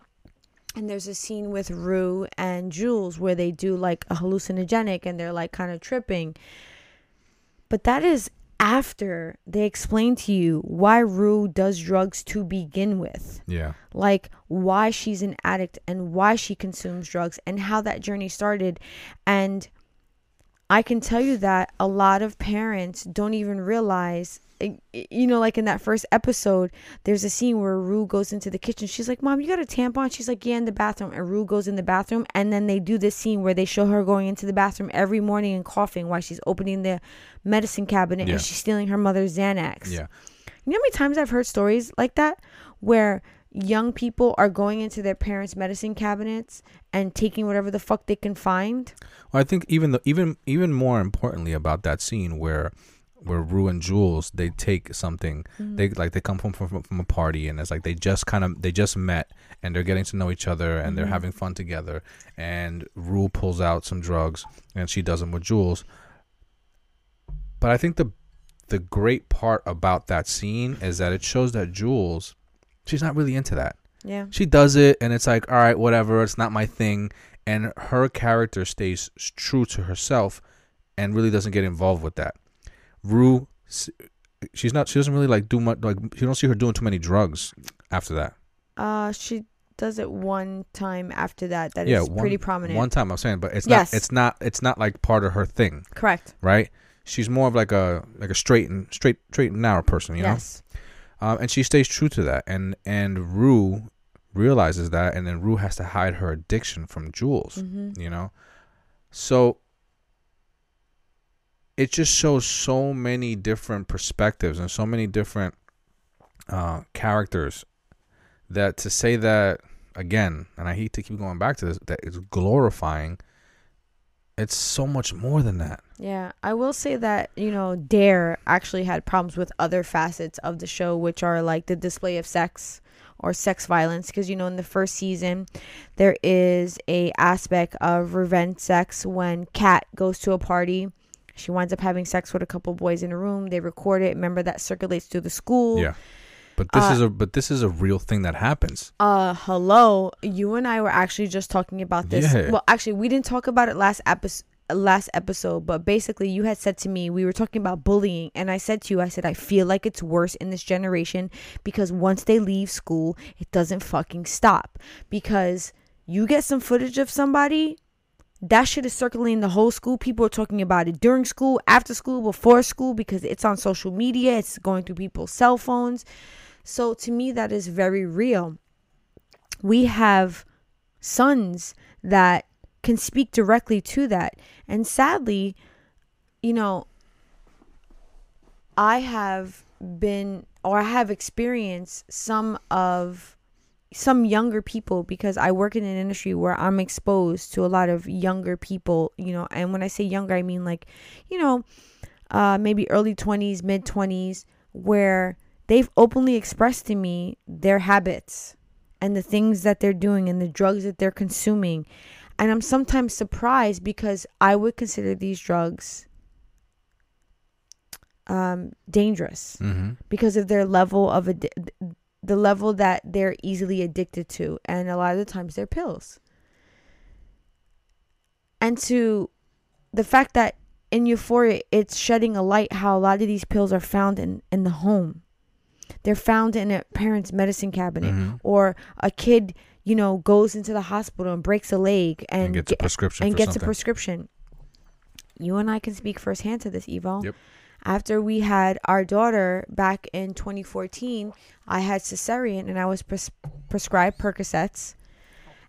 And there's a scene with Rue and Jules where they do like a hallucinogenic and they're like kind of tripping. But that is after they explain to you why Rue does drugs to begin with. Yeah. Like why she's an addict and why she consumes drugs and how that journey started. And I can tell you that a lot of parents don't even realize you know, like in that first episode, there's a scene where Rue goes into the kitchen. She's like, Mom, you got a tampon? She's like, Yeah, in the bathroom. And Rue goes in the bathroom. And then they do this scene where they show her going into the bathroom every morning and coughing while she's opening the medicine cabinet Yeah. and she's stealing her mother's Xanax. Yeah. You know how many times I've heard stories like that where young people are going into their parents' medicine cabinets and taking whatever the fuck they can find? Well, I think even the even even more importantly about that scene where where Rue and Jules they take something. Mm-hmm. They like they come from, from from a party and it's like they just kind of they just met and they're getting to know each other and they're mm-hmm. having fun together and Rue pulls out some drugs and she does them with Jules. But I think the the great part about that scene is that it shows that Jules she's not really into that. Yeah. she does it and it's like all right whatever it's not my thing. And her character stays true to herself and really doesn't get involved with that rue she's not she doesn't really like do much like you don't see her doing too many drugs after that Uh, she does it one time after that that is yeah, one, pretty prominent. One time I'm saying, but it's Yes. not. It's not. It's not like part of her thing, Correct. right? She's more of like a like a straight and straight straight and narrow person, you know. yes. Um, and she stays true to that, and and Rue realizes that, and then Rue has to hide her addiction from Jules, hmm you know. So it just shows so many different perspectives and so many different uh, characters that to say that again, and I hate to keep going back to this, that it's glorifying. It's so much more than that. Yeah, I will say that, you know, Dare actually had problems with other facets of the show, which are like the display of sex or sex violence. Because, you know, in the first season, there is a aspect of revenge sex when Kat goes to a party. She winds up having sex with a couple boys in a room. They record it. Remember that circulates through the school. Yeah. But this Uh, is a but this is a real thing that happens. Uh, hello. You and I were actually just talking about this. Yeah. Well, actually, we didn't talk about it last episode. Last episode, but basically, you had said to me we were talking about bullying, and I said to you, I said I feel like it's worse in this generation because once they leave school, it doesn't fucking stop. Because you get some footage of somebody, that shit is circulating the whole school. People are talking about it during school, after school, before school, because it's on social media. It's going through people's cell phones. So to me, that is very real. We have sons that can speak directly to that. And sadly, you know, I have been or I have experienced some of some younger people because I work in an industry where I'm exposed to a lot of younger people, you know, and when I say younger, I mean like, you know, uh, maybe early 20s, mid 20s, where they've openly expressed to me their habits and the things that they're doing and the drugs that they're consuming. And I'm sometimes surprised because I would consider these drugs um, dangerous Mm-hmm. because of their level of addi- the level that they're easily addicted to and a lot of the times they're pills and to the fact that in euphoria it's shedding a light how a lot of these pills are found in in the home they're found in a parent's medicine cabinet Mhm. or a kid you know goes into the hospital and breaks a leg and, And, gets a prescription and gets something. a prescription. You and I can speak firsthand to this, Evo. Yep. After we had our daughter back in 2014, I had cesarean and I was pres- prescribed Percocets.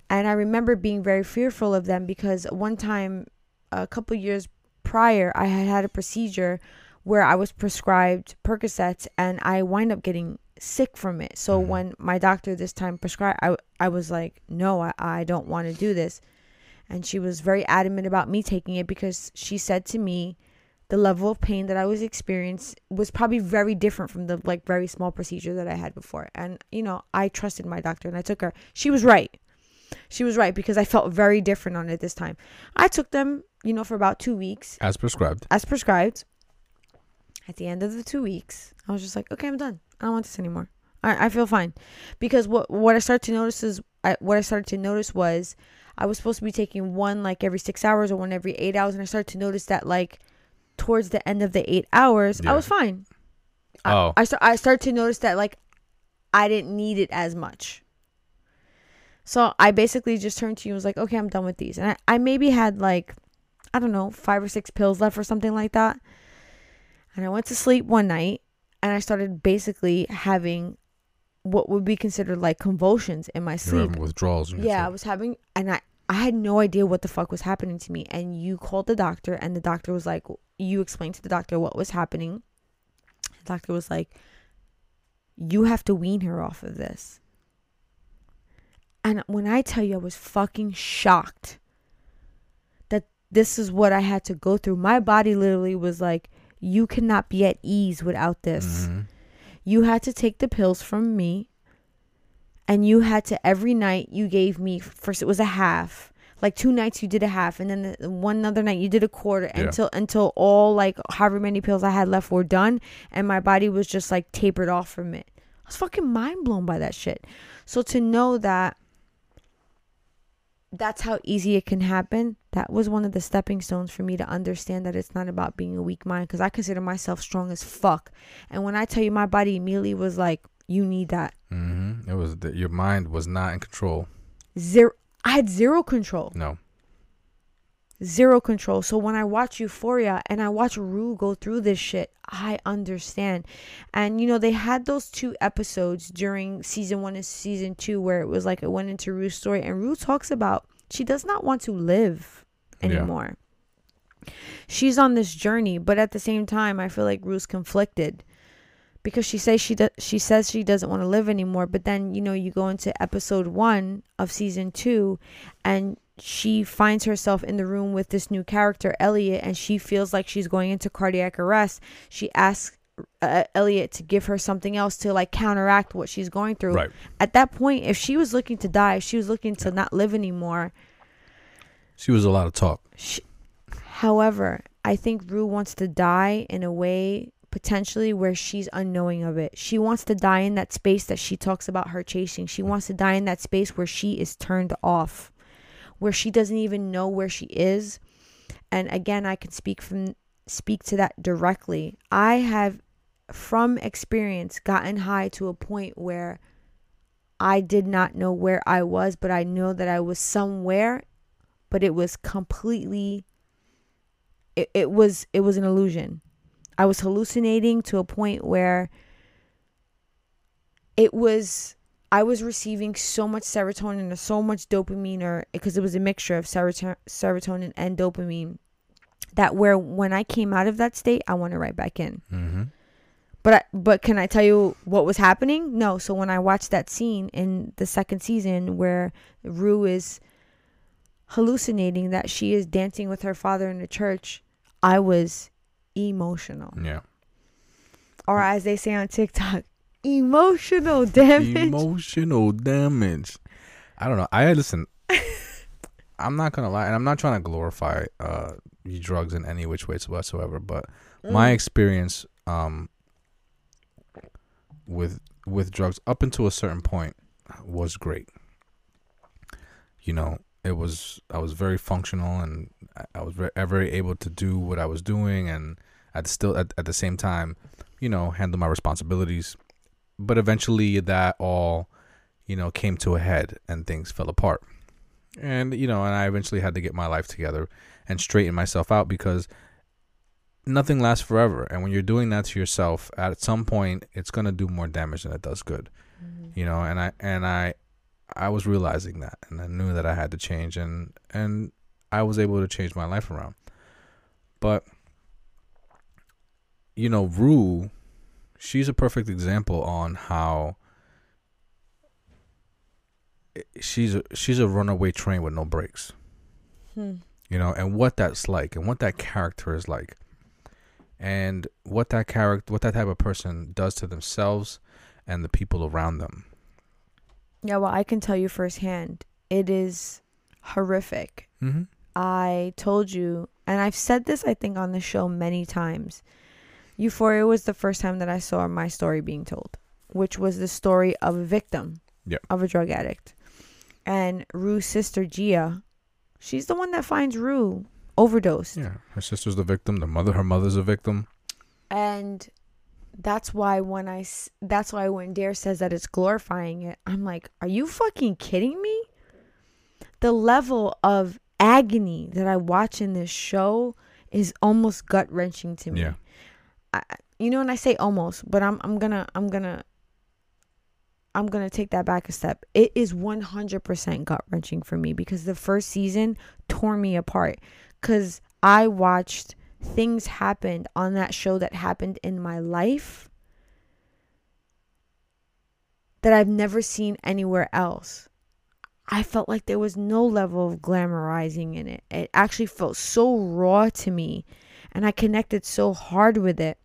And I remember being very fearful of them because one time, a couple years prior, I had had a procedure where I was prescribed Percocets and I wind up getting sick from it. So Mhm. when my doctor this time prescribed, I, I was like, no, I, I don't want to do this. And she was very adamant about me taking it because she said to me, the level of pain that I was experiencing was probably very different from the like very small procedure that I had before. And you know, I trusted my doctor and I took her. She was right. She was right because I felt very different on it this time. I took them, you know, for about 2 weeks as prescribed. as prescribed. At the end of the 2 weeks, I was just like, "Okay, I'm done. I don't want this anymore. I I feel fine." Because what what I started to notice is I, what I started to notice was I was supposed to be taking one like every 6 hours or one every 8 hours and I started to notice that like towards the end of the 8 hours, Yeah. I was fine. Oh. I, start, I started to notice that like I didn't need it as much. So I basically just turned to you and was like, okay, I'm done with these. And I, I maybe had like, I don't know, five or six pills left or something like that. And I went to sleep one night and I started basically having what would be considered like convulsions in my sleep. withdrawals. Yeah, I was having, and I, I had no idea what the fuck was happening to me. And you called the doctor, and the doctor was like, you explained to the doctor what was happening. The doctor was like, you have to wean her off of this. And when I tell you, I was fucking shocked that this is what I had to go through. My body literally was like, you cannot be at ease without this Mhm. you had to take the pills from me and you had to every night you gave me first it was a half like two nights you did a half and then the, one other night you did a quarter Yeah. until until all like however many pills i had left were done and my body was just like tapered off from it i was fucking mind blown by that shit so to know that that's how easy it can happen that was one of the stepping stones for me to understand that it's not about being a weak mind because i consider myself strong as fuck and when I tell you my body immediately was like, You need that. Mm-hmm. It was that your mind was not in control. Zero. I had zero control. No. Zero control. So when I watch Euphoria and I watch Rue go through this shit, I understand. And you know, they had those two episodes during season one and season two where it was like it went into Rue's story, and Rue talks about she does not want to live Yeah. anymore. She's on this journey, but at the same time, I feel like Rue's conflicted because she says she does. She says she doesn't want to live anymore, but then you know you go into episode one of season two, and she finds herself in the room with this new character Elliot, and she feels like she's going into cardiac arrest. She asks uh, Elliot to give her something else to like counteract what she's going through. Right. At that point, if she was looking to die, if she was looking to not live anymore. She was a lot of talk. She, however, I think Rue wants to die in a way potentially where she's unknowing of it. She wants to die in that space that she talks about her chasing. She wants to die in that space where she is turned off, where she doesn't even know where she is. And again, I can speak from speak to that directly. I have from experience gotten high to a point where I did not know where I was, but I know that I was somewhere, but it was completely it, it was it was an illusion. I was hallucinating to a point where it was I was receiving so much serotonin or so much dopamine or because it was a mixture of seroto- serotonin and dopamine that where when I came out of that state I went right back in. Mm-hmm. But I, but can I tell you what was happening? No. So when I watched that scene in the second season where Rue is hallucinating that she is dancing with her father in the church, I was emotional. Yeah. Or as they say on TikTok, emotional damage. Emotional damage. I don't know. I listen. [LAUGHS] I'm not gonna lie, and I'm not trying to glorify uh drugs in any which ways whatsoever. But my Mm. experience um with with drugs up until a certain point was great. You know, it was I was very functional and I- was very, very able to do what I was doing and at still at, at the same time, you know, handle my responsibilities. But eventually that all, you know, came to a head and things fell apart. And you know, and I eventually had to get my life together and straighten myself out because nothing lasts forever. And when you're doing that to yourself, at some point, it's gonna do more damage than it does good. Mm-hmm. You know, and I and I, I was realizing that, and I knew that I had to change, and and I was able to change my life around. But you know, Rue, she's a perfect example on how she's a she's a runaway train with no brakes Hmm. you know, and what that's like, and what that character is like, and what that character, what that type of person does to themselves and the people around them. Yeah, well, I can tell you firsthand, it is horrific. Mm-hmm. I told you, and I've said this, I think, on the show many times. Euphoria was the first time that I saw my story being told, which was the story of a victim Yep. of a drug addict. And Rue's sister, Gia, she's the one that finds Rue overdosed. Yeah, her sister's the victim. The mother, her mother's a victim. And that's why when I that's why when Dare says that it's glorifying it, I'm like, are you fucking kidding me? The level of agony that I watch in this show is almost gut wrenching to me. Yeah, I, you know, and I say almost, but I'm I'm gonna I'm gonna I'm gonna take that back a step. It is 100% gut wrenching for me because the first season tore me apart. Cause I watched things happened on that show that happened in my life that I've never seen anywhere else. I felt like there was no level of glamorizing in it. It actually felt so raw to me, and I connected so hard with it.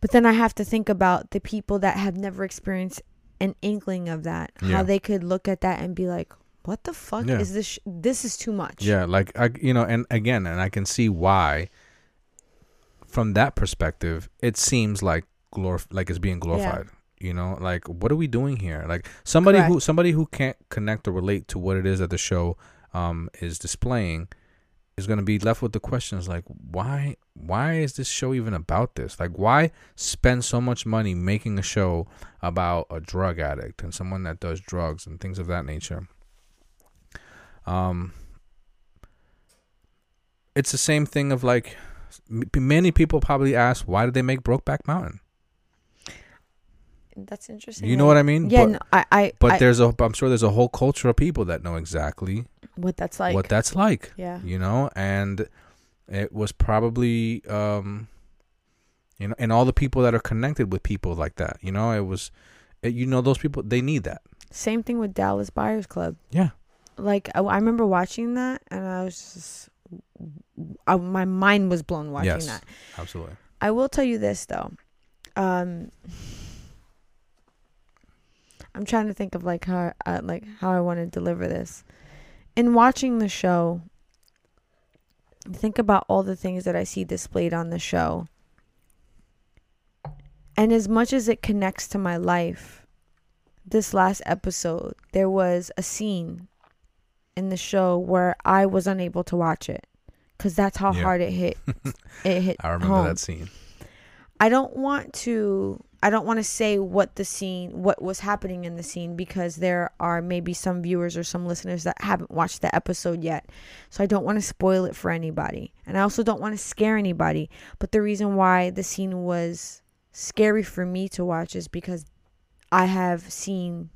But then I have to think about the people that have never experienced an inkling of that, Yeah. how they could look at that and be like, "What the fuck Yeah. is this? Sh- this is too much." yeah. Like I, you know, and again, and I can see why. From that perspective, it seems like glorif- like it's being glorified. You know, like what are we doing here? Like somebody who somebody who can't connect or relate to what it is that the show um is displaying is going to be left with the questions like why why is this show even about this? Like, why spend so much money making a show about a drug addict and someone that does drugs and things of that nature? Um, it's the same thing of like m- many people probably ask, why did they make Brokeback Mountain? That's interesting. You know what I mean? Yeah, But, no, I, I, but I- there's a, I'm sure there's a whole culture of people that know exactly what that's like. what that's like. yeah. you know and it was probably um you know and all the people that are connected with people like that you know it was it, you know those people they need that Same thing with Dallas Buyers Club. yeah Like I, I remember watching that, and I was just, I, my mind was blown watching yes that. absolutely I will tell you this though. Um I'm trying to think of like how uh, like how I want to deliver this. In watching the show, think about all the things that I see displayed on the show. And as much as it connects to my life, this last episode, there was a scene in the show where I was unable to watch it cuz that's how Yeah. hard it hit. [LAUGHS] it hit i remember home. that scene I don't want to I don't want to say what the scene what was happening in the scene because there are maybe some viewers or some listeners that haven't watched the episode yet. So I don't want to spoil it for anybody. And I also don't want to scare anybody. But the reason why the scene was scary for me to watch is because I have seen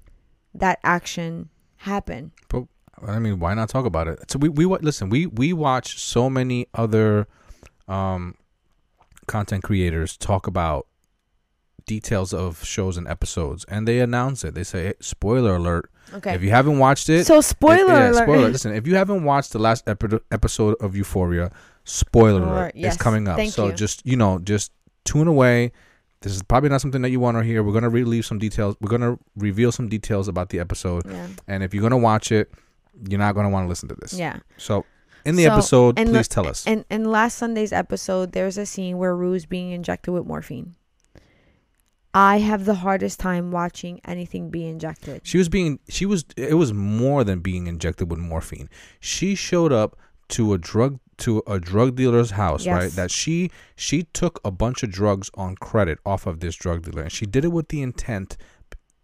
that action happen. but i mean why not talk about it so we we listen we we watch so many other um content creators talk about details of shows and episodes and they announce it they say "Hey, spoiler alert Okay. if you haven't watched it so spoiler yeah, alert. Spoiler. [LAUGHS] Listen, if you haven't watched the last epi- episode of Euphoria, spoiler Alert, alert, yes. it's coming up. Thank so you. just you know, just tune away. This is probably not something that you want to hear. We're gonna relieve some details. We're gonna reveal some details about the episode, yeah. and if you're gonna watch it, you're not gonna want to listen to this. Yeah. So in the So, episode, and please the- tell us. And in last Sunday's episode, there's a scene where Rue's being injected with morphine. I have the hardest time watching anything be injected. She was being. She was. It was more than being injected with morphine. She showed up to a drug to a drug dealer's house, Yes. right? That she she took a bunch of drugs on credit off of this drug dealer, and she did it with the intent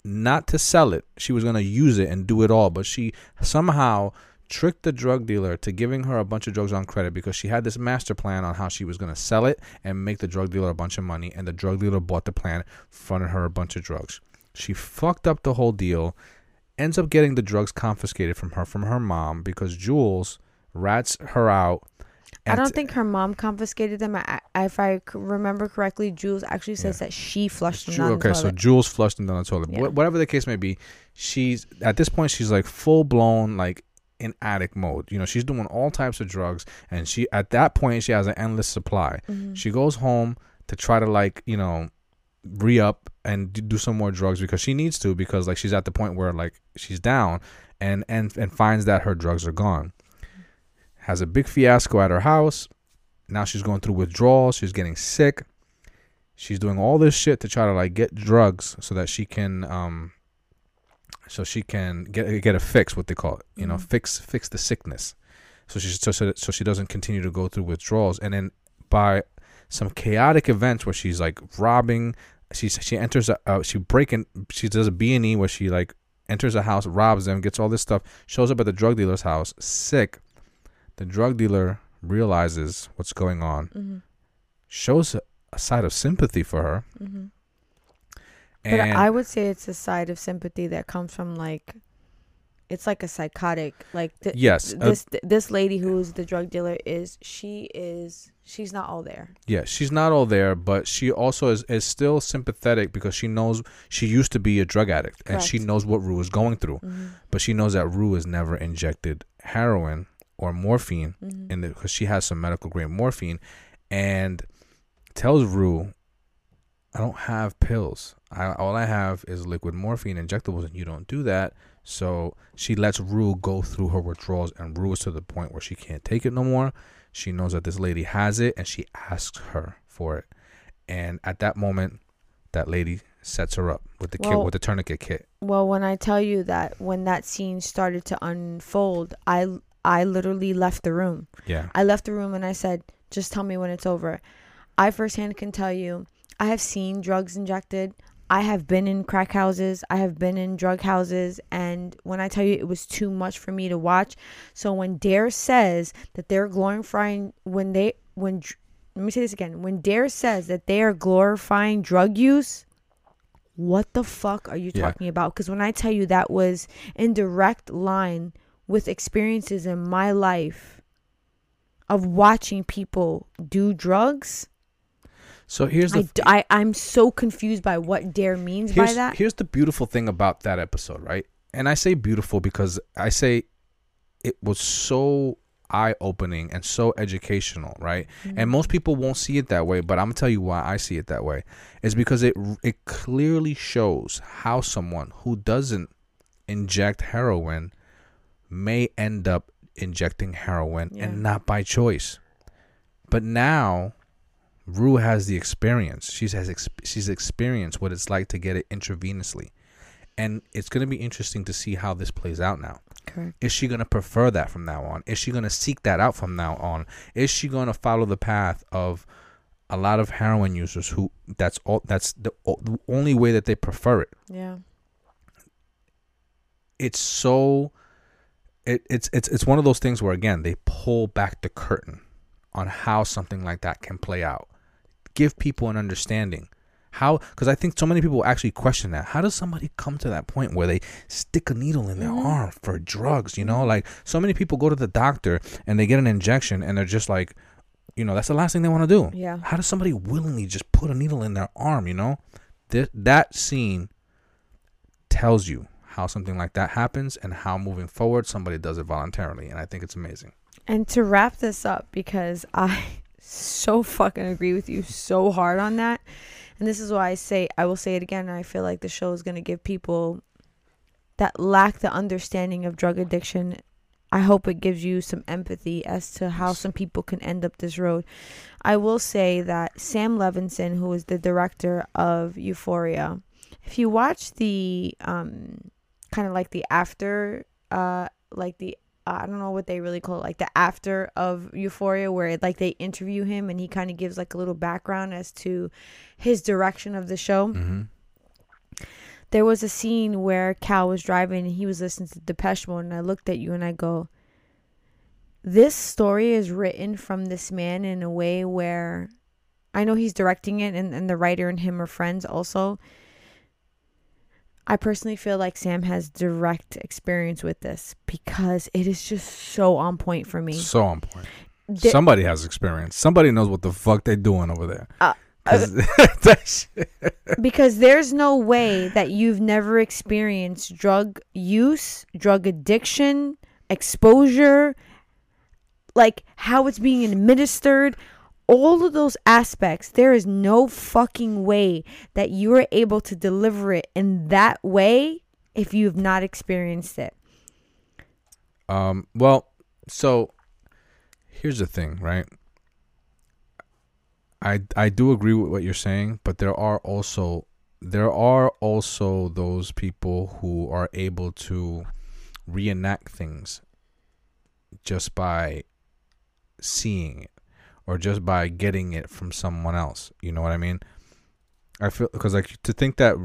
not to sell it. She was gonna use it and do it all, but she somehow tricked the drug dealer to giving her a bunch of drugs on credit because she had this master plan on how she was gonna sell it and make the drug dealer a bunch of money, and the drug dealer bought the plan, fronted her a bunch of drugs. She fucked up the whole deal ends up getting the drugs confiscated from her from her mom because Jules rats her out. I don't think her mom confiscated them. I, I- if I remember correctly, Jules actually says that she flushed them Ju- down okay, the so. Jules flushed them down the toilet. Yeah. Wh- Whatever the case may be, she's at this point she's like full blown like in addict mode. You know, she's doing all types of drugs, and she at that point she has an endless supply. Mhm. She goes home to try to like you know re up and do some more drugs because she needs to because like she's at the point where like she's down and and and finds that her drugs are gone. Has a big fiasco at her house. Now she's going through withdrawals. She's getting sick. She's doing all this shit to try to like get drugs so that she can um so she can get get a fix what they call it you know Mhm. fix fix the sickness so she so, so so she doesn't continue to go through withdrawals and then by some chaotic events where she's like robbing she she enters a uh, she breaking she does a B&E where she like enters a house robs them gets all this stuff shows up at the drug dealer's house sick the drug dealer realizes what's going on Mhm. shows a, a side of sympathy for her Mhm. and But I would say it's a side of sympathy that comes from like, it's like a psychotic. Like th- yes uh, this this lady who's the drug dealer is she is she's not all there. Yeah, she's not all there, but she also is, is still sympathetic because she knows she used to be a drug addict and she knows what Rue is going through. Mhm. But she knows that Rue has never injected heroin or morphine Mhm. in because she has some medical grade morphine and tells Rue, I don't have pills. I, all I have is liquid morphine injectables, and you don't do that. So she lets Rue go through her withdrawals, and Rue is to the point where she can't take it no more. She knows that this lady has it, and she asks her for it. And at that moment, that lady sets her up with the kit, with the tourniquet kit. Well, when I tell you that when that scene started to unfold, I I literally left the room. Yeah, I left the room and I said, Just tell me when it's over. I firsthand can tell you, I have seen drugs injected. I have been in crack houses. I have been in drug houses. And when I tell you it was too much for me to watch. So when Dare says that they're glorifying, when they, when, let me say this again. When Dare says that they are glorifying drug use, what the fuck are you Yeah. talking about? Because when I tell you that was in direct line with experiences in my life of watching people do drugs, So here's the I, d- I, I'm so confused by what dare means by that. here's the beautiful thing about that episode, right? And I say beautiful because I say it was so eye opening and so educational, right? Mm-hmm. And most people won't see it that way, but I'm gonna tell you why I see it that way. Is because it it clearly shows how someone who doesn't inject heroin may end up injecting heroin Yeah. and not by choice. But now Rue has the experience. She's has ex- she's experienced what it's like to get it intravenously. And it's going to be interesting to see how this plays out now. Correct. Is she going to prefer that from now on? Is she going to seek that out from now on? Is she going to follow the path of a lot of heroin users who that's all that's the, o- the only way that they prefer it? Yeah. It's so it, it's it's it's one of those things where again they pull back the curtain on how something like that can play out. Give people an understanding. How because I think so many people actually question that. How does somebody come to that point where they stick a needle in their Mhm. arm for drugs? You know, like so many people go to the doctor and they get an injection and they're just like, you know, that's the last thing they want to do. Yeah. How does somebody willingly just put a needle in their arm? You know, Th- that scene tells you how something like that happens and how moving forward somebody does it voluntarily, and I think it's amazing. And to wrap this up, because [LAUGHS] I so fucking agree with you so hard on that. And this is why I say, I will say it again. and I feel like the show is going to give people that lack the understanding of drug addiction. I hope it gives you some empathy as to how some people can end up this road. I will say that Sam Levinson, who is the director of Euphoria, if you watch the um, kind of like the after, uh, like the uh, I don't know what they really call it, like the after of Euphoria, where it, like they interview him and he kind of gives like a little background as to his direction of the show. Mm-hmm. There was a scene where Cal was driving and he was listening to Depeche Mode, and I looked at you and I go, "This story is written from this man in a way where I know he's directing it, and, and the writer and him are friends also." I personally feel like Sam has direct experience with this because it is just so on point for me. So on point. Somebody has experience. Somebody knows what the fuck they're doing over there. Uh, [LAUGHS] shit- because there's no way that you've never experienced drug use, drug addiction, exposure, like how it's being administered, all of those aspects. There is no fucking way that you are able to deliver it in that way if you have not experienced it. Um, well, so here's the thing, right? I I do agree with what you're saying, but there are also there are also those people who are able to reenact things just by seeing it or just by getting it from someone else. You know what I mean? I feel because like to think that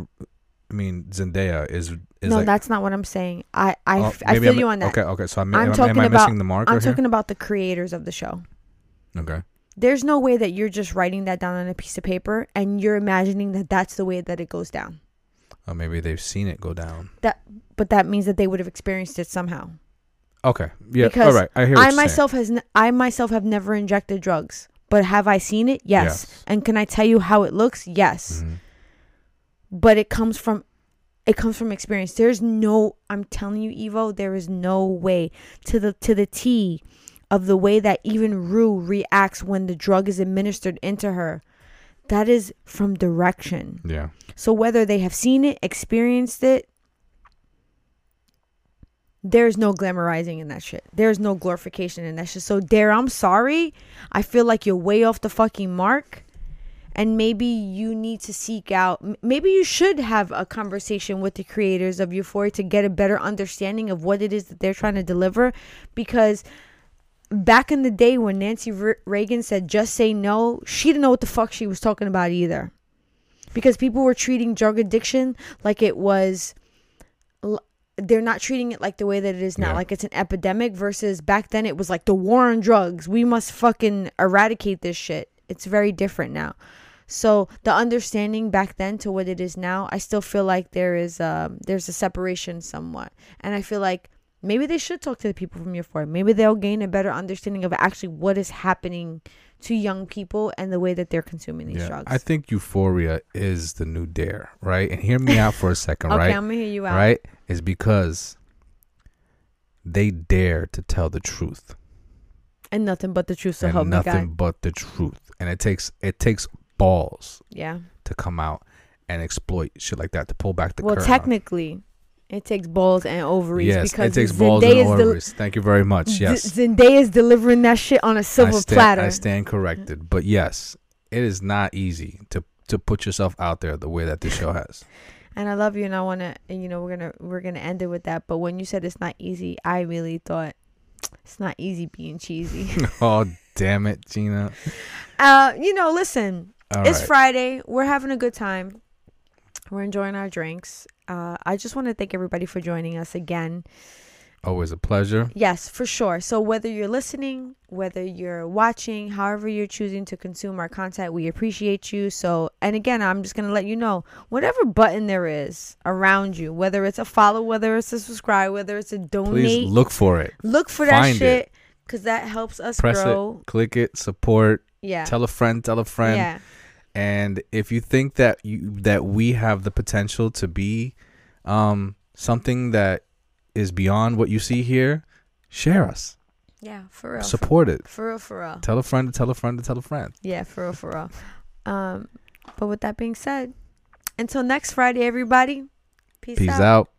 I mean Zendaya is is no, like, that's not what I'm saying. I I, Oh, I feel I'm- you on that. Okay, okay. So I'm, I'm am, talking am I about- missing the mark I'm right here? about the creators of the show. Okay. there's no way that you're just writing that down on a piece of paper and you're imagining that that's the way that it goes down. Or maybe they've seen it go down. That, But that means that they would have experienced it somehow. Okay. Yeah. Because all right. I hear. What I myself has n- I myself have never injected drugs, but have I seen it? Yes. And can I tell you how it looks? Yes. saying. But it comes from it comes from experience. There's no I'm telling you Evo, there is no way to the to the T of the way that even Rue reacts when the drug is administered into her. That is from direction. Yeah. So whether they have seen it, experienced it, there's no glamorizing in that shit. There's no glorification in that shit. So D.A.R.E., I'm sorry. I feel like you're way off the fucking mark. And maybe you need to seek out maybe you should have a conversation with the creators of Euphoria to get a better understanding of what it is that they're trying to deliver because back in the day when Nancy Re- Reagan said just say no, she didn't know what the fuck she was talking about either. Because people were treating drug addiction like it was they're not treating it like the way that it is now, Yeah. like it's an epidemic versus back then it was like the war on drugs. We must fucking eradicate this shit. It's very different now. So the understanding back then to what it is now, I still feel like there is um there's a separation somewhat. And I feel like maybe they should talk to the people from your Euphoria. Maybe they'll gain a better understanding of actually what is happening to young people and the way that they're consuming these Yeah, drugs. I think Euphoria is the new D.A.R.E., right? And hear me out for a second, [LAUGHS] okay, right? Okay, I'm gonna hear you out. Right? Is because they dare to tell the truth And nothing but the truth so and help me nothing God. but the truth, and it takes it takes balls Yeah. to come out and exploit shit like that to pull back the well, curtain. technically, it takes balls and ovaries yes, because it takes balls and Zendaya's del- ovaries. Thank you very much. Z- Yes, Zendaya's delivering that shit on a silver stand, platter. I stand corrected, but yes, it is not easy to to put yourself out there the way that this show has. And I love you, and I wanna, and you know, we're gonna we're gonna end it with that. But when you said it's not easy, I really thought it's not easy being cheesy. [LAUGHS] oh damn it, Jeanna! uh, you know, listen, All it's right. Friday. We're having a good time. We're enjoying our drinks. Uh, I just want to thank everybody for joining us again. Always a pleasure. Yes, for sure. So whether you're listening, whether you're watching, however you're choosing to consume our content, we appreciate you. So, and again, I'm just going to let you know whatever button there is around you, whether it's a follow, whether it's a subscribe, whether it's a donate, Please look for it. look for that find shit cuz that helps us Press grow. it, click it, support, Yeah. tell a friend, tell a friend. Yeah. And if you think that you that we have the potential to be um something that is beyond what you see here, share us. Yeah, for real. Support it. For real, for real. Tell a friend to tell a friend to tell a friend. Yeah, for real, for real. Um, but with that being said, until next Friday, everybody. Peace, Peace out. out.